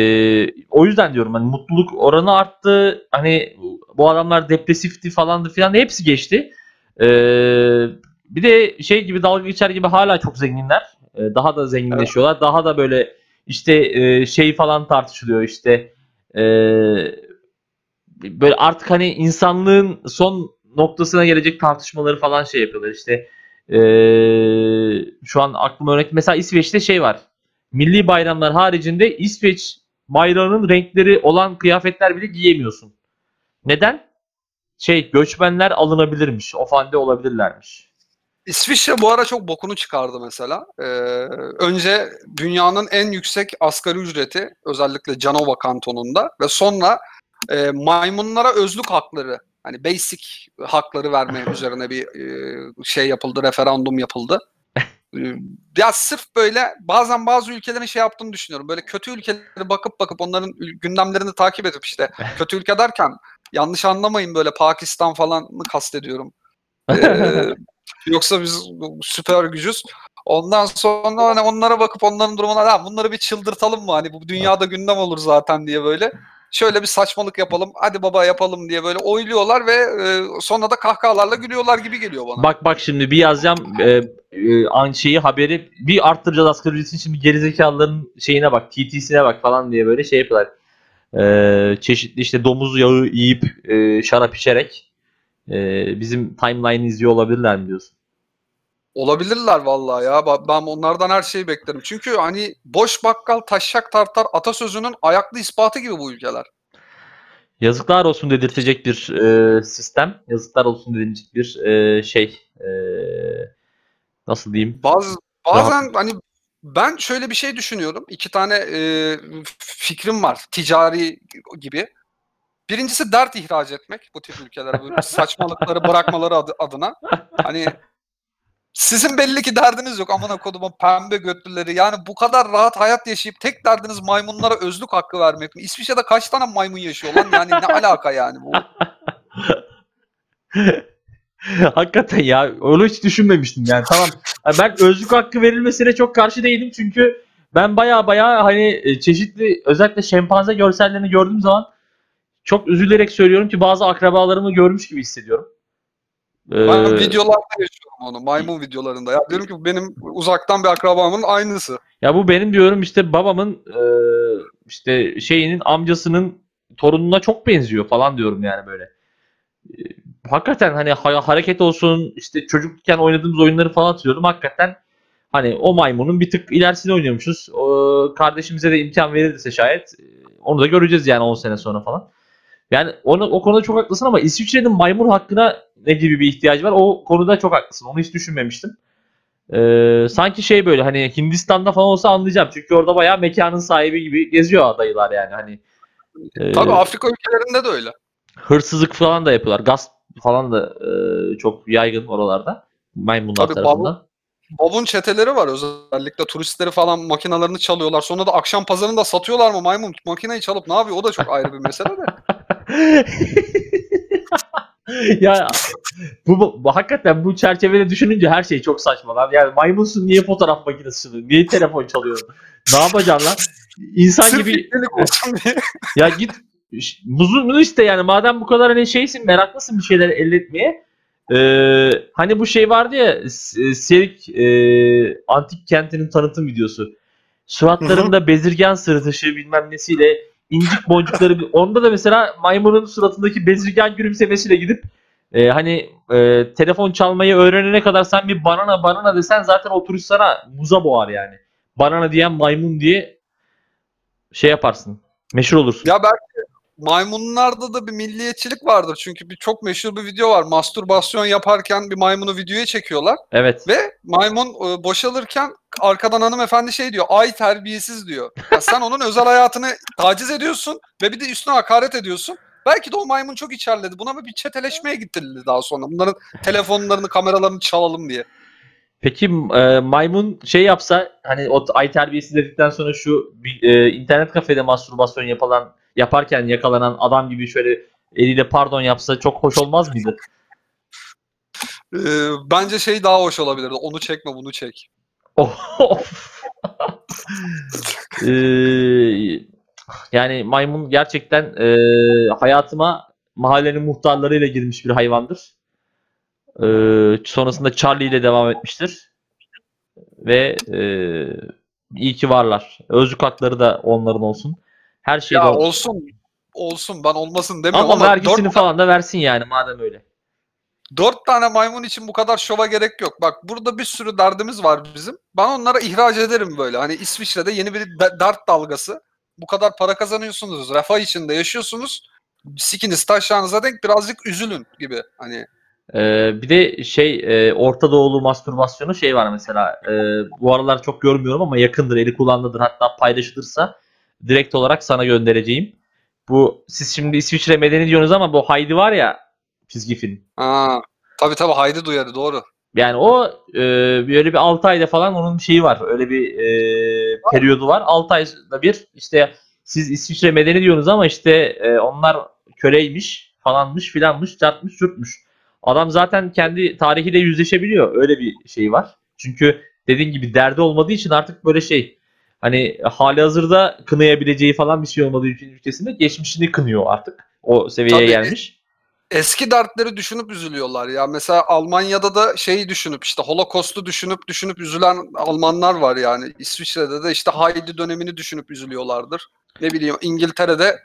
o yüzden diyorum hani mutluluk oranı arttı. Hani bu adamlar depresifti falandı filan hepsi geçti. E, bir de şey gibi dalga geçer gibi hala çok zenginler. E, daha da zenginleşiyorlar. Daha da böyle işte e, şey falan tartışılıyor işte e, böyle artık hani insanlığın son noktasına gelecek tartışmaları falan şey yapıyorlar işte e, şu an aklıma örnek mesela İsveç'te şey var milli bayramlar haricinde İsveç bayrağının renkleri olan kıyafetler bile giyemiyorsun. Neden? Şey göçmenler alınabilirmiş. Ofande olabilirlermiş. İsviçre bu ara çok bokunu çıkardı mesela. Ee, önce dünyanın en yüksek asgari ücreti özellikle Canova kantonunda ve sonra e, maymunlara özlük hakları hani basic hakları verme üzerine bir e, şey yapıldı, referandum yapıldı. Ee, ya sırf böyle bazen bazı ülkelerin şey yaptığını düşünüyorum. Böyle kötü ülkelere bakıp bakıp onların gündemlerini takip edip işte kötü ülke derken yanlış anlamayın böyle Pakistan falan mı kastediyorum. Ee, yoksa biz süper gücüz. Ondan sonra hani onlara bakıp onların durumuna "Ha, bunları bir çıldırtalım mı? Hani bu dünyada gündem olur zaten diye böyle. Şöyle bir saçmalık yapalım. Hadi baba yapalım diye böyle oyluyorlar ve e, sonra da kahkahalarla gülüyorlar gibi geliyor bana. Bak bak şimdi bir yazacağım e, e, an şeyi haberi bir arttıracağız asgari ücretini şimdi gerizekalıların şeyine bak TT'sine bak falan diye böyle şey yapıyorlar. E, çeşitli işte domuz yağı yiyip e, şarap içerek e, bizim timeline izliyor olabilirler mi diyorsun? Olabilirler vallahi ya. Ben onlardan her şeyi beklerim. Çünkü hani boş bakkal taşak tartar atasözünün ayaklı ispatı gibi bu ülkeler. Yazıklar olsun dedirtecek bir e, sistem. Yazıklar olsun dedirtecek bir e, şey. E, nasıl diyeyim? Bazı bazen hani ben şöyle bir şey düşünüyorum. İki tane e, fikrim var. Ticari gibi. Birincisi dert ihraç etmek bu tip ülkelere. Saçmalıkları bırakmaları adı- adına. Hani sizin belli ki derdiniz yok amına kodumun pembe götlüleri. Yani bu kadar rahat hayat yaşayıp tek derdiniz maymunlara özlük hakkı vermek mi? İsviçre'de kaç tane maymun yaşıyor lan? Yani ne alaka yani bu? Hakikaten ya onu hiç düşünmemiştim yani tamam. Ben özlük hakkı verilmesine çok karşı değilim çünkü ben baya baya hani e, çeşitli özellikle şempanze görsellerini gördüğüm zaman çok üzülerek söylüyorum ki bazı akrabalarımı görmüş gibi hissediyorum. Ee, Ben videolarda yaşıyorum onu. Maymun videolarında. Ya diyorum ki benim uzaktan bir akrabamın aynısı. Ya bu benim diyorum işte babamın e, işte şeyinin amcasının torununa çok benziyor falan diyorum yani böyle. E, hakikaten hani ha- hareket olsun işte çocukken oynadığımız oyunları falan hatırlıyorum. Hakikaten hani o maymunun bir tık ilerisini oynuyormuşuz. O, kardeşimize de imkan verilirse şayet e, onu da göreceğiz yani 10 sene sonra falan. Yani onu, o konuda çok haklısın ama İsviçre'nin maymun hakkına ne gibi bir ihtiyacı var? O konuda çok haklısın. Onu hiç düşünmemiştim. Ee, sanki şey böyle hani Hindistan'da falan olsa anlayacağım. Çünkü orada bayağı mekanın sahibi gibi geziyor adayılar yani. Hani e, Tabii Afrika ülkelerinde de öyle. hırsızlık falan da yapıyorlar. Gasp falan da e, çok yaygın oralarda. Maymunlar Tabii, tarafından. Babun çeteleri var özellikle turistleri falan makinalarını çalıyorlar. Sonra da akşam pazarında satıyorlar mı maymun makineyi çalıp ne yapıyor? O da çok ayrı bir mesele de. ya bu, bu, bu- hakikaten bu çerçevede düşününce her şey çok saçma lan. Yani maymunsun niye fotoğraf makinesi? Niye telefon çalıyorsun? Ne yapacaksın lan? İnsan Sırf gibi ya git muzunu iste yani madem bu kadar hani şeysin meraklısın bir şeyler elde etmeye. Ee, hani bu şey vardı ya S- Serik e, antik kentinin tanıtım videosu. Suratlarında bezirgen sırıtışı bilmem nesiyle incik boncukları onda da mesela maymunun suratındaki bezirgen gülümsemesiyle gidip e, hani e, telefon çalmayı öğrenene kadar sen bir banana banana desen zaten o turist sana muza boğar yani. Banana diyen maymun diye şey yaparsın. Meşhur olursun. Ya belki maymunlarda da bir milliyetçilik vardır. Çünkü bir çok meşhur bir video var. Mastürbasyon yaparken bir maymunu videoya çekiyorlar. Evet. Ve maymun e, boşalırken arkadan hanımefendi şey diyor. Ay terbiyesiz diyor. Ya sen onun özel hayatını taciz ediyorsun ve bir de üstüne hakaret ediyorsun. Belki de o maymun çok içerledi. Buna bir çeteleşmeye gittirildi daha sonra. Bunların telefonlarını, kameralarını çalalım diye. Peki e, maymun şey yapsa hani o ay terbiyesi dedikten sonra şu bir, e, internet kafede mastürbasyon yapılan yaparken yakalanan adam gibi şöyle eliyle pardon yapsa çok hoş olmaz mıydı? Ee, bence şey daha hoş olabilirdi. Onu çekme, bunu çek. Of. Ee, yani maymun gerçekten e, hayatıma mahallenin muhtarlarıyla girmiş bir hayvandır. Ee, sonrasında Charlie ile devam etmiştir. Ve e, iyi ki varlar. Özlük hakları da onların olsun. Her şeyde Ya olsun. olsun, olsun. Ben olmasın demiyorum Ama, ama, vergisini dört, falan da versin yani madem öyle. dört tane maymun için bu kadar şova gerek yok. Bak burada bir sürü derdimiz var bizim. Ben onlara ihraç ederim böyle. Hani İsviçre'de yeni bir de- dert dalgası. Bu kadar para kazanıyorsunuz, refah içinde yaşıyorsunuz. Sikiniz taşlarınıza denk birazcık üzülün gibi. Hani Ee, bir de şey e, Orta Doğulu mastürbasyonu şey var mesela e, bu aralar çok görmüyorum ama yakındır eli kullandıdır hatta paylaşılırsa direkt olarak sana göndereceğim. Bu siz şimdi İsviçre medeni diyorsunuz ama bu Heidi var ya çizgi film. ha, tabii tabii Haydi duyarı doğru. Yani o e, böyle bir 6 ayda falan onun şeyi var. Öyle bir e, periyodu var. 6 ayda bir işte siz İsviçre medeni diyorsunuz ama işte e, onlar köleymiş falanmış filanmış çarpmış çürtmüş. Adam zaten kendi tarihiyle yüzleşebiliyor. Öyle bir şey var. Çünkü dediğin gibi derdi olmadığı için artık böyle şey hani hali hazırda kınayabileceği falan bir şey olmadığı için ülkesinde geçmişini kınıyor artık. O seviyeye Tabii. gelmiş. Eski dertleri düşünüp üzülüyorlar ya. Mesela Almanya'da da şeyi düşünüp işte Holocaust'u düşünüp düşünüp üzülen Almanlar var yani. İsviçre'de de işte Heidi dönemini düşünüp üzülüyorlardır. Ne bileyim İngiltere'de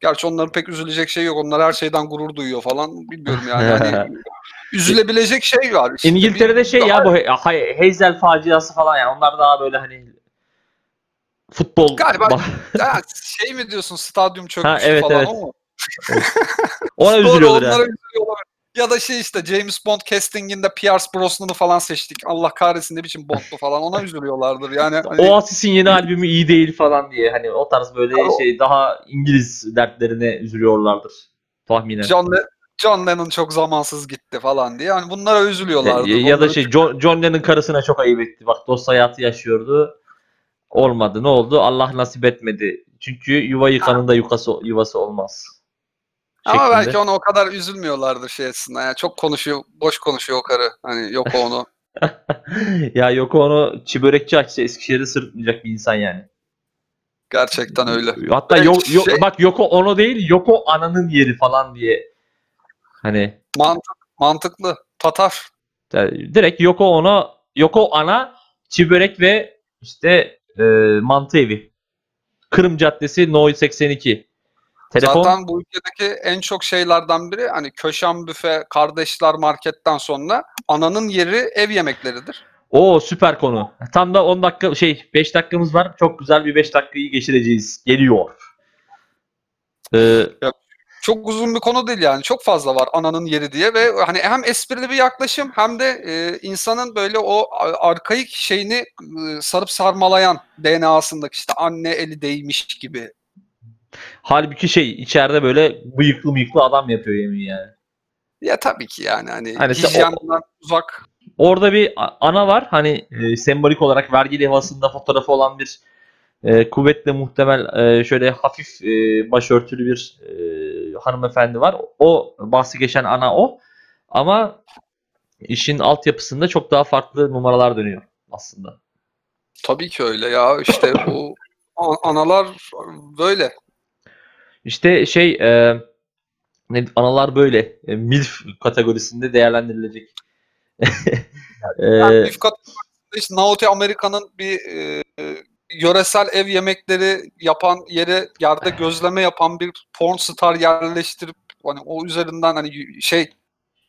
gerçi onların pek üzülecek şey yok. Onlar her şeyden gurur duyuyor falan. Bilmiyorum yani. Hani üzülebilecek şey var. işte. İngiltere'de Bir- şey ya bu He- Hazel faciası falan yani onlar daha böyle hani futbol Galiba- Ba- Ya şey mi diyorsun stadyum çökmüş Ha, evet, falan evet. ama. ona onlara yani. üzülüyorlar. Ya da şey işte James Bond castinginde Pierce Brosnan'ı falan seçtik. Allah kahretsin ne biçim Bond'lu falan ona üzülüyorlardır. Yani hani, Oasis'in yeni albümü iyi değil falan diye hani o tarz böyle O- şey daha İngiliz dertlerine üzülüyorlardır tahminen. John, Le- John Lennon çok zamansız gitti falan diye. Yani bunlara üzülüyorlardır. Ya, ya da şey John, John Lennon karısına çok ayıp etti. Bak dost hayatı yaşıyordu. Olmadı. Ne oldu? Allah nasip etmedi. Çünkü yuva yıkanın da yuvası, yuvası olmaz. Ama şeklinde. belki ona o kadar üzülmüyorlardır şey açısından. Yani çok konuşuyor, boş konuşuyor o karı. Hani yok onu. ya Yoko onu çi börekçi açsa Eskişehir'de sırtmayacak bir insan yani. Gerçekten öyle. Hatta Evet, yo, yo- şey- bak Yoko ono değil Yoko ananın yeri falan diye. Hani Mantık, mantıklı. Tatar. Yani direkt Yoko Ono, Yoko Ana, Çibörek ve işte e, Mantı Evi. Kırım Caddesi No 82. Telefon Zaten bu ülkedeki en çok şeylerden biri hani köşem büfe, kardeşler marketten sonra ananın yeri ev yemekleridir. o süper konu. Tam da 10 dakika şey 5 dakikamız var. Çok güzel bir 5 dakikayı geçireceğiz. Geliyor. Ee, Çok uzun bir konu değil yani. Çok fazla var ananın yeri diye ve hani hem esprili bir yaklaşım hem de e, insanın böyle o arkaik şeyini e, sarıp sarmalayan DNA'sındaki işte anne eli değmiş gibi. halbuki şey içeride böyle bıyıklı bıyıklı adam yapıyor yemeği yani. Ya tabii ki yani hani, Hani hijyenden uzak. Orada bir ana var. Hani e, sembolik olarak vergi levhasında fotoğrafı olan bir e, kuvvetle muhtemel e, şöyle hafif e, başörtülü bir e, hanımefendi var. O bahsi geçen ana o. Ama işin altyapısında çok daha farklı numaralar dönüyor aslında. Tabii ki öyle ya işte bu analar böyle. İşte şey e, ne, analar böyle e, MILF kategorisinde değerlendirilecek. Yani E, üst kat- işte Naoto Amerika'nın bir e, yöresel ev yemekleri yapan yere yerde gözleme yapan bir porn star yerleştirip hani o üzerinden hani şey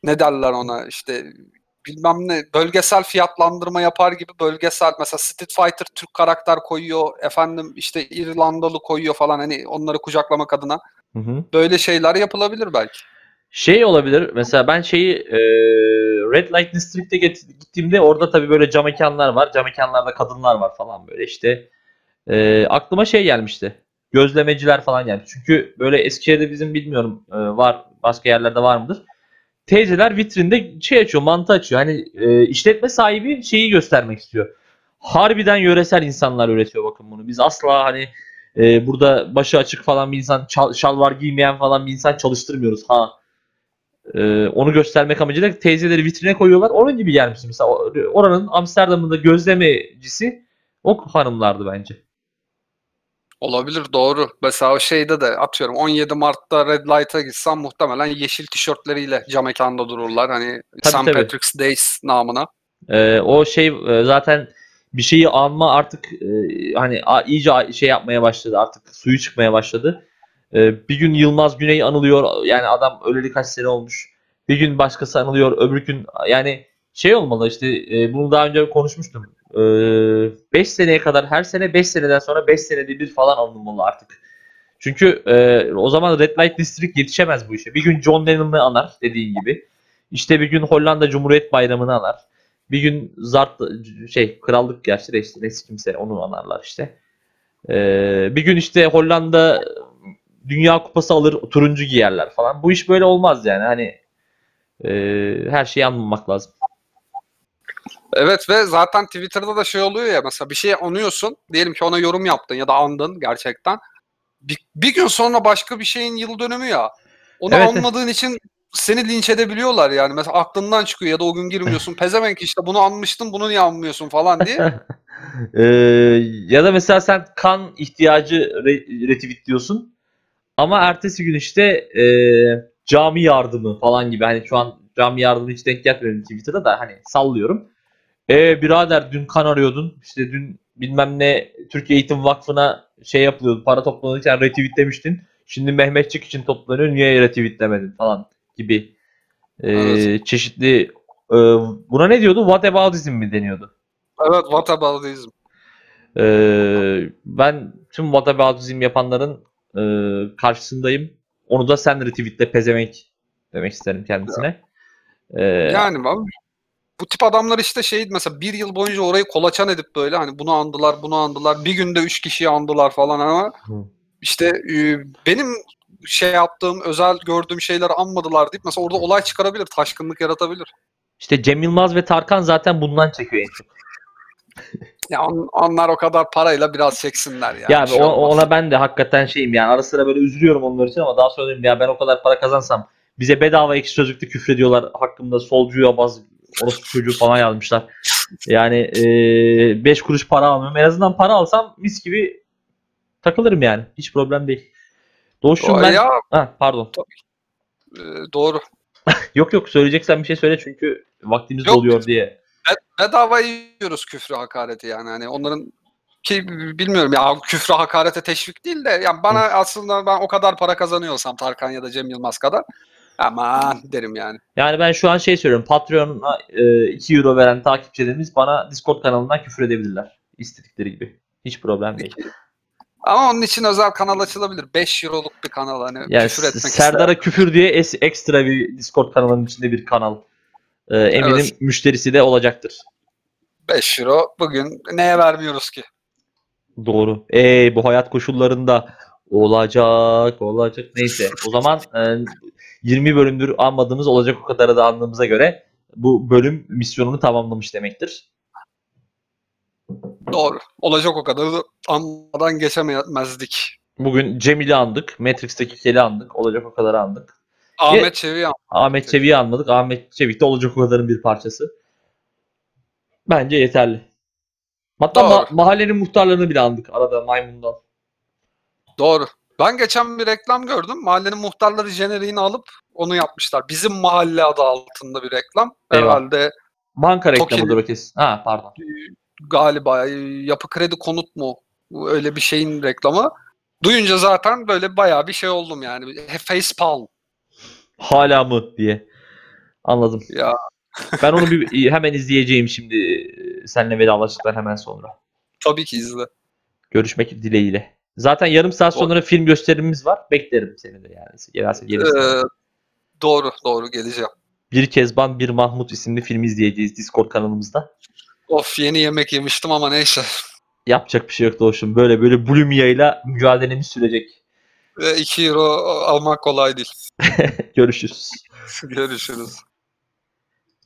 ne derler ona işte bilmem ne bölgesel fiyatlandırma yapar gibi bölgesel mesela Street Fighter Türk karakter koyuyor efendim işte İrlandalı koyuyor falan hani onları kucaklamak adına hı hı. böyle şeyler yapılabilir belki. Şey olabilir. Mesela ben şeyi e, Red Light District'e gittiğimde orada tabii böyle cam mekanlar var. Cam mekanlarda kadınlar var falan böyle işte. E, aklıma şey gelmişti. Gözlemeciler falan gelmiş. Çünkü böyle Eskişehir'de bizim bilmiyorum e, var. Başka yerlerde var mıdır? Teyzeler vitrinde şey açıyor, mantı açıyor. Hani e, işletme sahibi şeyi göstermek istiyor. Harbiden yöresel insanlar üretiyor bakın bunu. Biz asla hani e, burada başı açık falan bir insan, şalvar giymeyen falan bir insan çalıştırmıyoruz. Ha ee, onu göstermek amacıyla teyzeleri vitrine koyuyorlar. Onun gibi gelmişti. Mesela oranın Amsterdam'ın da gözlemecisi o hanımlardı bence. Olabilir doğru. Mesela o şeyde de atıyorum 17 Mart'ta Red Light'a gitsem muhtemelen yeşil tişörtleriyle cam mekanda dururlar. Hani Tabii, St. tabii. Patrick's Days namına. Ee, o şey e, zaten bir şeyi anma artık e, hani a- iyice şey yapmaya başladı. Artık suyu çıkmaya başladı. Ee, bir gün Yılmaz Güney anılıyor. Yani adam öleli kaç sene olmuş. Bir gün başkası anılıyor. Öbür gün yani şey olmalı işte e, bunu daha önce konuşmuştum. 5 seneye kadar her sene 5 seneden sonra 5 senede bir falan alınmalı artık. Çünkü e, o zaman Red Light District yetişemez bu işe. Bir gün John Lennon'ı anar dediğin gibi. İşte bir gün Hollanda Cumhuriyet Bayramı'nı anar. Bir gün Zart şey krallık gerçi de işte neyse kimse onu anarlar işte. Ee, bir gün işte Hollanda Dünya Kupası alır turuncu giyerler falan. Bu iş böyle olmaz yani hani e, her şeyi anlamak lazım. Evet ve zaten Twitter'da da şey oluyor ya mesela bir şey anıyorsun. Diyelim ki ona yorum yaptın ya da andın gerçekten. Bir, bir gün sonra başka bir şeyin yıl dönümü ya. Onu Evet. anmadığın için seni linç edebiliyorlar yani. Mesela aklından çıkıyor ya da o gün girmiyorsun. Pezevenk işte bunu anmıştın bunu niye anmıyorsun falan diye. Ee, ya da mesela sen kan ihtiyacı re- retweetliyorsun ama ertesi gün işte e, cami yardımı falan gibi hani şu an cami yardımı hiç denk gelmedim Twitter'da da hani sallıyorum. E birader dün kan arıyordun işte dün bilmem ne Türkiye Eğitim Vakfı'na şey yapılıyordu para toplanırken retweetlemiştin. Şimdi Mehmetçik için toplanıyor niye retweetlemedin falan gibi e, Evet. çeşitli e, buna ne diyordu? Whataboutism mi deniyordu? evet whataboutism. Ee, ben tüm whataboutism yapanların e, karşısındayım. Onu da sen retweetle pezevenk demek isterim kendisine. Ee, Yani abi, bu tip adamlar işte şey mesela bir yıl boyunca orayı kolaçan edip böyle hani bunu andılar bunu andılar bir günde üç kişiyi andılar falan ama Hı. işte e, benim şey yaptığım özel gördüğüm şeyleri anmadılar deyip mesela orada olay çıkarabilir taşkınlık yaratabilir. işte Cem Yılmaz ve Tarkan zaten bundan çekiyor en çok. Ya on- onlar o kadar parayla biraz çeksinler yani. Ya şey o- ona ben de hakikaten şeyim yani ara sıra böyle üzülüyorum onlar için ama daha sonra diyorum ya ben o kadar para kazansam bize bedava ekşi sözlükte küfrediyorlar hakkımda solcu yabaz orospu çocuğu falan yazmışlar. Yani 5 kuruş para almıyorum. En azından para alsam mis gibi takılırım yani. Hiç problem değil. Doğuş'cum O- ben... Ya Ha, pardon. e, doğru. Yok yok söyleyeceksen bir şey söyle çünkü vaktimiz Yok. doluyor diye. Bedava yiyoruz küfrü hakareti yani. Hani onların ki bilmiyorum ya küfrü hakarete teşvik değil de yani bana aslında ben o kadar para kazanıyorsam Tarkan ya da Cem Yılmaz kadar aman derim yani. Yani ben şu an şey söylüyorum. Patreon'a e, 2 euro veren takipçilerimiz bana Discord kanalından küfür edebilirler. İstedikleri gibi. Hiç problem değil. Ama onun için özel kanal açılabilir. 5 euroluk bir kanal hani Yani küfür etmek Serdar'a küfür diye es- ekstra bir Discord kanalının içinde bir kanal. E, eminim Evet. müşterisi de olacaktır. 5 euro bugün neye vermiyoruz ki? Doğru. Ey bu hayat koşullarında olacak olacak. Neyse o zaman e, 20 bölümdür anmadığımız olacak o kadarı da andığımıza göre bu bölüm misyonunu tamamlamış demektir. Doğru. Olacak o kadar da anmadan geçemezdik. Bugün Cemil'i andık. Matrix'teki Kel'i andık. Olacak o kadarı andık. Ahmet Çevik'i an- Ahmet Çevik'i anmadık. Ahmet Çevik de olacak o kadarın bir parçası. Bence yeterli. Hatta Doğru. ma- mahallenin muhtarlarını bile andık arada maymundan. Doğru. Ben geçen bir reklam gördüm. Mahallenin muhtarları jeneriğini alıp onu yapmışlar. Bizim mahalle adı altında bir reklam. Eyvah. Herhalde Banka reklamıdır o kesin. Ha pardon. galiba e, yapı kredi konut mu? Öyle bir şeyin reklamı. Duyunca zaten böyle bayağı bir şey oldum yani. Face palm. Hala mı diye. Anladım. Ya Ben onu bir hemen izleyeceğim şimdi e, seninle vedalaştıktan hemen sonra. tabii ki izle. Görüşmek dileğiyle. Zaten yarım saat sonra film gösterimimiz var. Beklerim seni de yani. Gelirsin. Ee, doğru doğru geleceğim. Bir Kezban Bir Mahmut isimli filmi izleyeceğiz Discord kanalımızda. Of yeni yemek yemiştim ama neyse. Yapacak bir şey yok Doğuş'um. Böyle böyle Bulimia ile mücadelemiz sürecek. Ve 2 euro almak kolay değil. Görüşürüz. Görüşürüz.